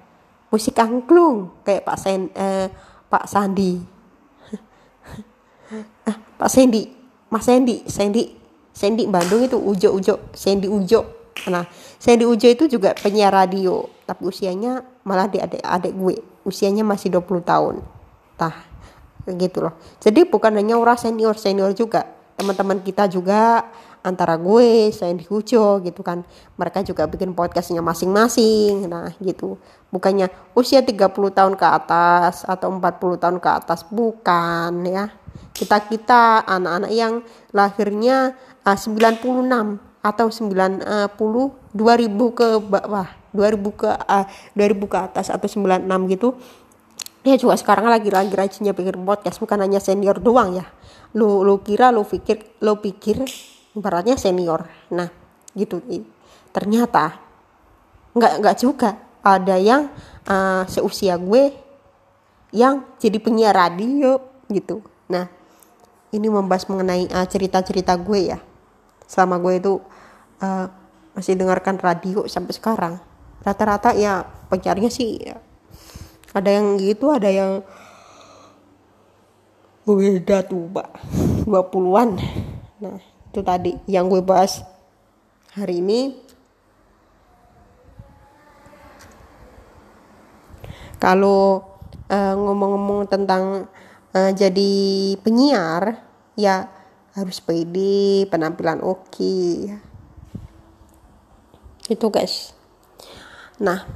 [SPEAKER 1] Musik angklung kayak Pak Sen uh, Pak Sandi. [LAUGHS] Ah, Pak Mas Sandy Sandy Sandy Bandung itu Ujo Ujo Sandy Ujo. Nah Sandy Ujo itu juga penyiar radio tapi usianya malah di adik adik gue. Usianya masih 20 tahun. Tah gitu loh. Jadi bukan hanya orang senior senior juga teman-teman kita juga antara gue Sandy Ujo gitu kan. Mereka juga bikin podcastnya masing-masing nah gitu. Bukannya usia 30 tahun ke atas atau 40 tahun ke atas bukan ya. Kita kita anak-anak yang lahirnya uh, 96 atau 90 2000 ke bawah 2000 ke uh, 2000 ke atas atau 96 gitu. Dia juga sekarang lagi lagi rajinnya bikin podcast bukan hanya senior doang ya. Lo lo kira lo pikir lo pikir ibaratnya senior. Nah gitu. Ternyata nggak nggak juga ada yang uh, seusia gue yang jadi penyiar radio gitu. Nah ini membahas mengenai uh, cerita-cerita gue ya. Selama gue itu uh, masih dengarkan radio sampai sekarang. Rata-rata ya penyiarnya sih ya, ada yang gitu ada yang beda tuh pak 20-an [LAUGHS] nah itu tadi yang gue bahas hari ini. Kalau uh, ngomong-ngomong tentang uh, jadi penyiar ya harus pede penampilan oke. Okay. itu guys. Nah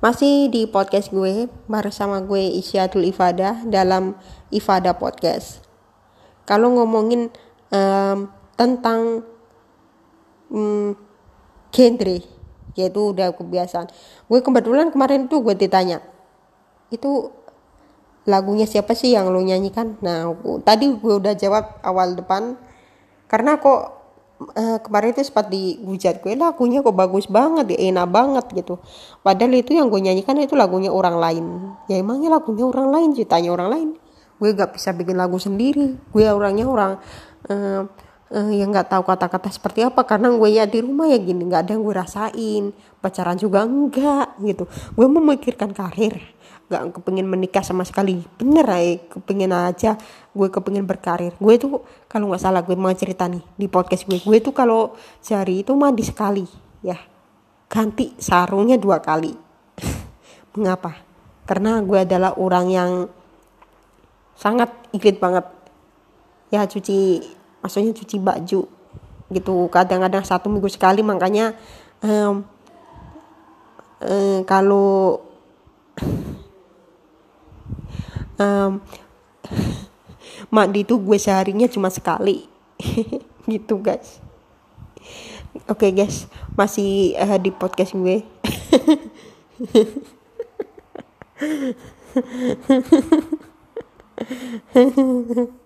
[SPEAKER 1] masih di podcast gue bersama gue Isyatul Ifada dalam Ifada Podcast. Kalau ngomongin um, tentang um, genre yaitu udah kebiasaan. Gue kebetulan kemarin tuh gue ditanya itu lagunya siapa sih yang lo nyanyikan? Nah tadi gue udah jawab awal depan karena kok uh, kemarin itu sempat dihujat gue lagunya kok bagus banget ya enak banget gitu. Padahal itu yang gue nyanyikan itu lagunya orang lain. Ya emangnya lagunya orang lain ceritanya orang lain. Gue gak bisa bikin lagu sendiri. Gue orangnya orang uh, uh, yang nggak tahu kata-kata seperti apa karena gue ya di rumah ya gini nggak ada yang gue rasain. Pacaran juga enggak gitu. Gue memikirkan karir. Gak kepingin menikah sama sekali. Bener ya kepingin aja gue kepingin berkarir. Gue tuh kalau nggak salah gue mau cerita nih di podcast gue. Gue tuh kalau sehari itu mandi sekali ya. Ganti sarungnya dua kali. [LAUGHS] Mengapa? Karena gue adalah orang yang sangat irit banget. Ya cuci maksudnya cuci baju gitu. Kadang-kadang satu minggu sekali makanya um, um, kalau um, mandi itu gue seharinya cuma sekali [LAUGHS] gitu guys. Oke okay, guys masih uh, di podcast gue [LAUGHS]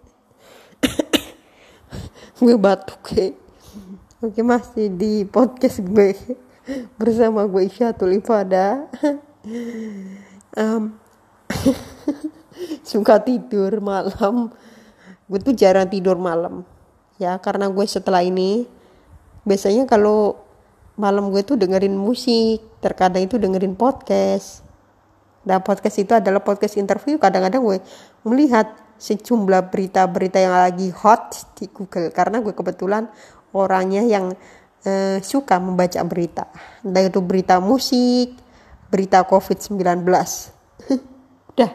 [SPEAKER 1] gue batuk ya. Oke masih di podcast gue. Bersama gue Isyatul Ifada. um, [LAUGHS] suka tidur malam. Gue tuh jarang tidur malam. Ya karena gue setelah ini biasanya kalau malam gue tuh dengerin musik. Terkadang itu dengerin podcast. Nah podcast itu adalah podcast interview. Kadang-kadang gue melihat sejumlah berita-berita yang lagi hot di Google. Karena gue kebetulan orangnya yang eh, suka membaca berita. Entah itu berita musik berita COVID-19 [LAUGHS] udah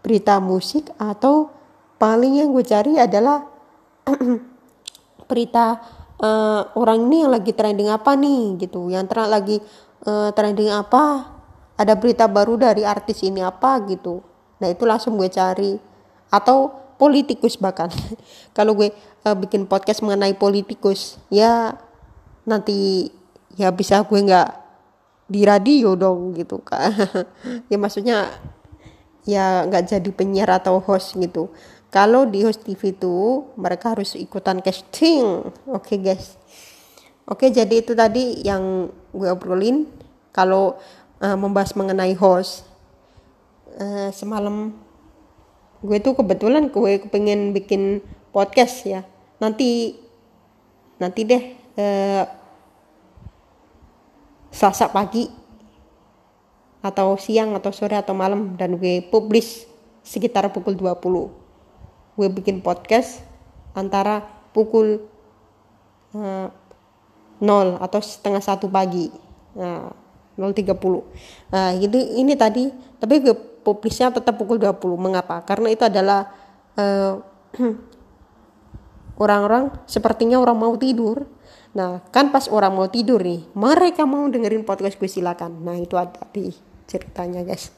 [SPEAKER 1] berita musik atau paling yang gue cari adalah [CLEARS THROAT] berita uh, orang ini yang lagi trending apa nih gitu. Yang ter lagi uh, trending apa ada berita baru dari artis ini apa gitu. Nah itu langsung gue cari atau politikus bahkan. [LAUGHS] Kalau gue uh, bikin podcast mengenai politikus ya nanti ya bisa gue nggak di radio dong gitu kan. [LAUGHS] Ya maksudnya ya nggak jadi penyiar atau host gitu. Kalau di host TV itu mereka harus ikutan casting. Oke okay, guys. Oke okay, jadi itu tadi yang gue obrolin. Kalau uh, membahas mengenai host uh, semalam gue tuh kebetulan gue kepengen bikin podcast ya. Nanti nanti deh uh, Selasa pagi atau siang atau sore atau malam dan gue publish sekitar pukul 20 gue bikin podcast antara pukul uh, 0 atau setengah satu pagi. Nah 0.30 nah jadi ini tadi tapi gue publisnya tetap pukul 20 mengapa? Karena itu adalah uh, [CLEARS THROAT] orang-orang sepertinya orang mau tidur. Nah kan pas orang mau tidur nih mereka mau dengerin podcast gue silakan. Nah itu ada di ceritanya guys.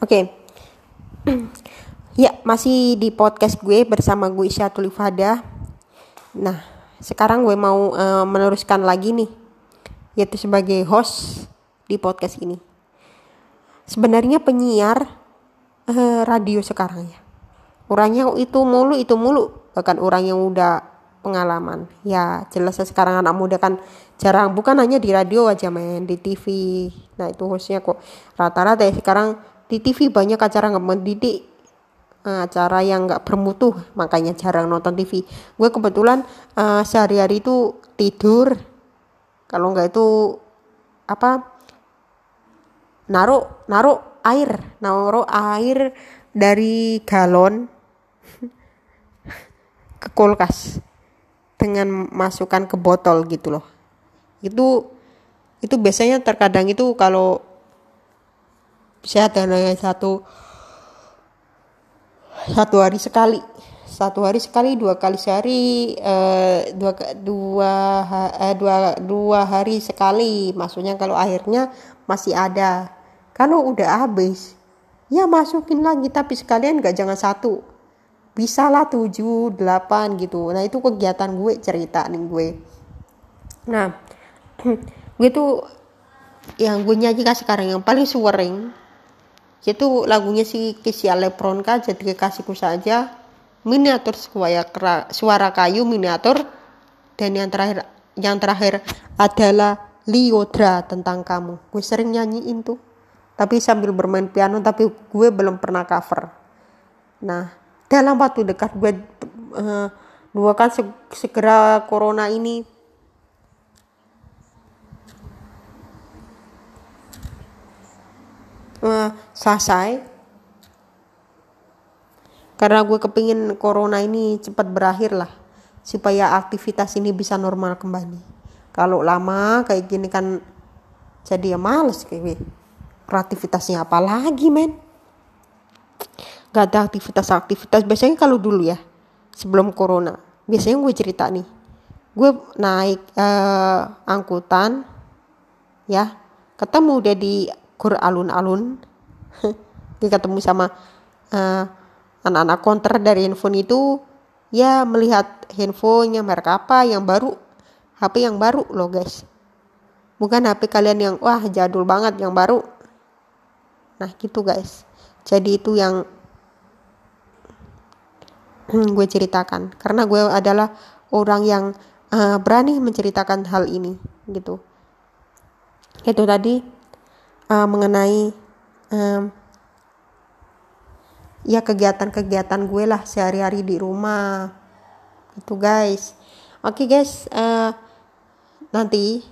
[SPEAKER 1] Oke. Okay. [CLEARS THROAT] Ya, masih di podcast gue bersama gue Isyatul Ifada. Nah, sekarang gue mau uh, meneruskan lagi nih, yaitu sebagai host di podcast ini. Sebenarnya penyiar uh, radio sekarang ya, orangnya itu mulu itu mulu, bahkan orang yang udah pengalaman. Ya, jelas sekarang anak muda kan jarang, bukan hanya di radio aja main, di TV. Nah, itu hostnya kok rata-rata ya. Sekarang di TV banyak acara nggak mendidik uh, acara yang nggak bermutu. Makanya jarang nonton TV gue kebetulan uh, sehari-hari itu tidur kalau nggak itu apa naruh naruh air naruh air dari galon [LAUGHS] ke kulkas dengan masukkan ke botol gitu loh. Itu itu biasanya terkadang itu kalau saya ada satu satu hari sekali satu hari sekali dua kali sehari eh, dua dua eh, dua dua hari sekali. Maksudnya kalau akhirnya masih ada. Kalau udah habis ya masukin lagi. Tapi sekalian gak jangan satu. Bisa lah tujuh delapan gitu. Nah itu kegiatan gue cerita nih gue. Nah [CLEARS THROAT] gue tuh yang gue nyanyikan sekarang yang paling sering itu lagunya si Kesia Lebron kan jadi kekasihku saja miniatur suara, kayu miniatur. Dan yang terakhir yang terakhir adalah Liodra tentang kamu. Gue sering nyanyiin tuh. Tapi sambil bermain piano tapi gue belum pernah cover. Nah dalam waktu dekat gue uh, doakan segera corona ini. Uh, selesai karena gue kepingin corona ini cepat berakhir lah supaya aktivitas ini bisa normal kembali. Kalau lama kayak gini kan jadi ya males kayak aktivitasnya apa lagi men? Gak ada aktivitas-aktivitas. Biasanya kalau dulu ya sebelum corona biasanya gue cerita nih. Gue naik uh, angkutan ya ketemu dia di kur alun-alun. [LAUGHS] Dia ketemu sama uh, anak-anak konter dari handphone itu ya melihat handphonenya merek apa yang baru HP yang baru loh guys. Bukan HP kalian yang wah jadul banget yang baru. Nah gitu guys. Jadi itu yang [CLEARS THROAT] gue ceritakan. Karena gue adalah orang yang uh, berani menceritakan hal ini gitu. Itu tadi uh, mengenai um, ya kegiatan-kegiatan gue lah sehari-hari di rumah. Itu guys. Oke okay, guys uh, nanti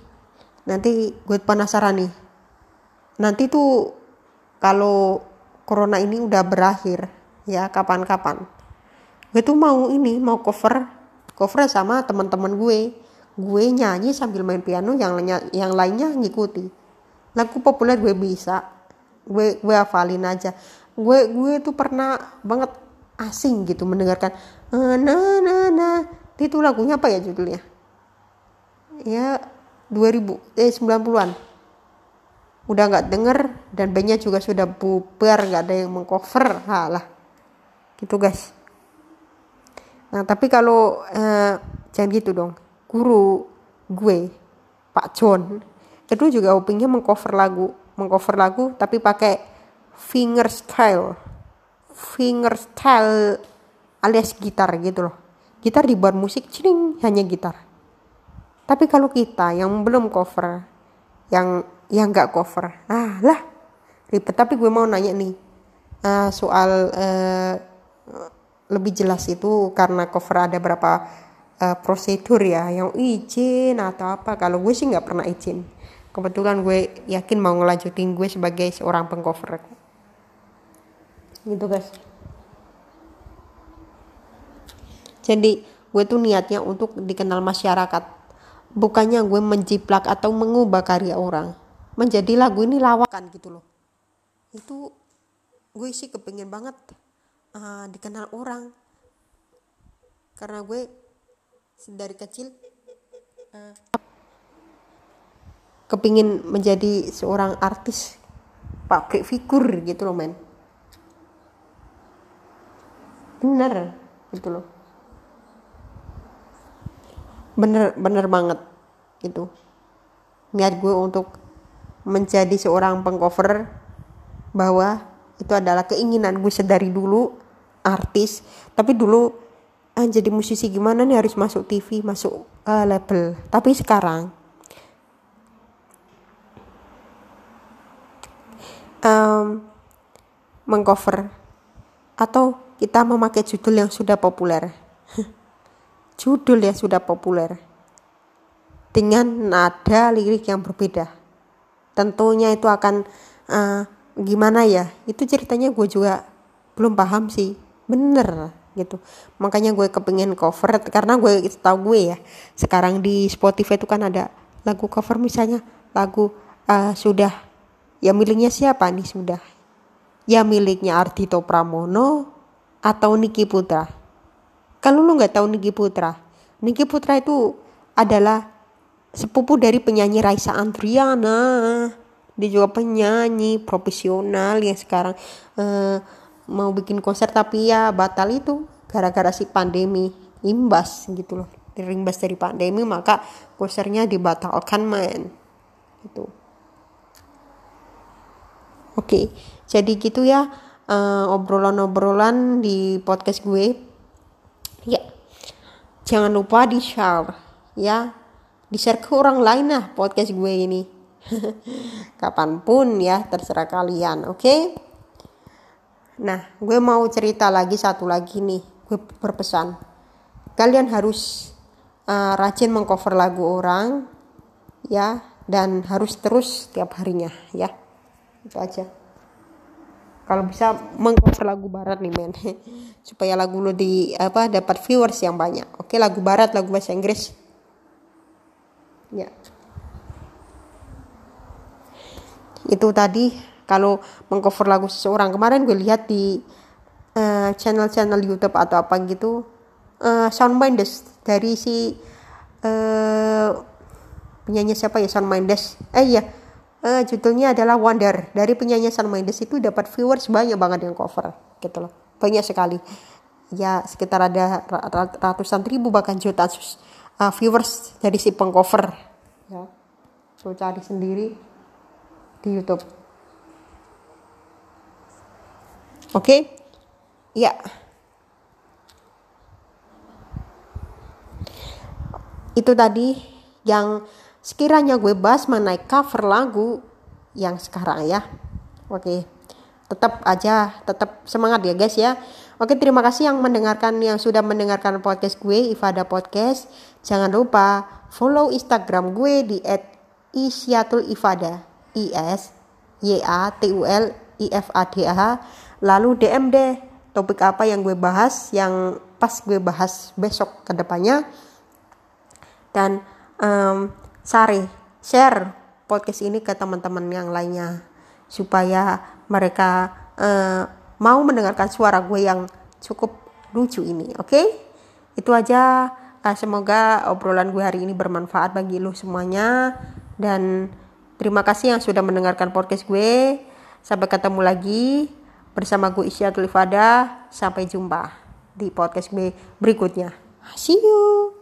[SPEAKER 1] nanti gue penasaran nih. Nanti tuh kalau corona ini udah berakhir ya kapan-kapan. Gue tuh mau ini mau cover cover sama teman-teman gue. Gue nyanyi sambil main piano yang yang lainnya ngikuti. Lagu populer gue bisa. Gue gue hafalin aja gue gue tuh pernah banget asing gitu mendengarkan eh, nah nah nah itu lagunya apa ya judulnya? Ya 2000 eh 90-an udah nggak denger dan bandnya juga sudah bubar nggak ada yang mengcover. Lah gitu guys. Nah tapi kalau eh, jangan gitu dong. Guru gue Pak John itu juga Upingnya mengcover lagu mengcover lagu tapi pakai finger style finger style alias gitar gitu loh. Gitar dibuat musik cing hanya gitar. Tapi kalau kita yang belum cover yang yang nggak cover ah lah ribet. Tapi gue mau nanya nih uh, soal uh, lebih jelas itu karena cover ada berapa uh, prosedur ya yang izin atau apa. Kalau gue sih nggak pernah izin. Kebetulan gue yakin mau ngelanjutin gue sebagai seorang pengcover gitu guys. Jadi gue tuh niatnya untuk dikenal masyarakat. Bukannya gue menjiplak atau mengubah karya orang. Menjadi lagu ini lawakan gitu loh. Itu gue sih kepengen banget uh, dikenal orang. Karena gue dari kecil uh, kepingin menjadi seorang artis. Pakai figur gitu loh men bener gitu loh. Bener bener banget gitu. Niat gue untuk menjadi seorang pengcover bahwa itu adalah keinginan gue sedari dulu artis. Tapi dulu ah, jadi musisi gimana nih harus masuk TV masuk uh, label. Tapi sekarang um, mengcover atau kita memakai judul yang sudah populer [LAUGHS] judul yang sudah populer dengan nada lirik yang berbeda. Tentunya itu akan uh, gimana ya? Itu ceritanya gue juga belum paham sih. Bener gitu. Makanya gue kepingin cover karena gue tahu gue ya. Sekarang di Spotify itu kan ada lagu cover misalnya lagu uh, sudah ya miliknya siapa nih sudah? Ya miliknya Ardito Pramono atau Niki Putra kalau lu nggak tahu Niki Putra, Niki Putra itu adalah sepupu dari penyanyi Raisa Andriana. Dia juga penyanyi profesional yang sekarang uh, mau bikin konser tapi ya batal itu gara-gara si pandemi imbas gitu loh. Terimbas dari pandemi maka konsernya dibatalkan man. Itu. Oke, jadi gitu ya uh, obrolan-obrolan di podcast gue. Ya jangan lupa di share ya. Di share ke orang lain lah podcast gue ini. [LAUGHS] Kapan pun ya terserah kalian oke? Okay? nah gue mau cerita lagi satu lagi nih gue berpesan. Kalian harus uh, rajin mengcover lagu orang ya dan harus terus tiap harinya ya. Itu aja kalau bisa mengcover lagu barat nih men. [LAUGHS] Supaya lagu lo di apa dapat viewers yang banyak. Oke lagu barat lagu bahasa Inggris. Ya. Itu tadi kalau mengcover lagu seseorang. Kemarin gue lihat di uh, channel-channel YouTube atau apa gitu uh, Sound Mendes dari si uh, penyanyi siapa ya? Sound Mendes eh iya uh, judulnya adalah Wonder. Dari penyanyi Shawn Mendes itu dapat viewers banyak banget yang cover gitu loh. Banyak sekali. Ya sekitar ada ratusan ribu bahkan jutaan uh, viewers dari si pengcover. Ya so cari sendiri di YouTube. Oke? Okay? ya. Itu tadi yang sekiranya gue bahas mengenai cover lagu yang sekarang ya. Oke tetap aja tetap semangat ya guys ya. Oke terima kasih yang mendengarkan yang sudah mendengarkan podcast gue Ifada Podcast. Jangan lupa follow Instagram gue di @isyatul ifada i s y a t u l i f a d a lalu DM deh topik apa yang gue bahas yang pas gue bahas besok ke depannya dan um, Sari, share podcast ini ke teman-teman yang lainnya supaya mereka uh, mau mendengarkan suara gue yang cukup lucu ini. Oke, okay? itu aja. Uh, semoga obrolan gue hari ini bermanfaat bagi lo semuanya dan terima kasih yang sudah mendengarkan podcast gue. Sampai ketemu lagi bersama gue Isya Tulifada. Sampai jumpa di podcast gue berikutnya. See you.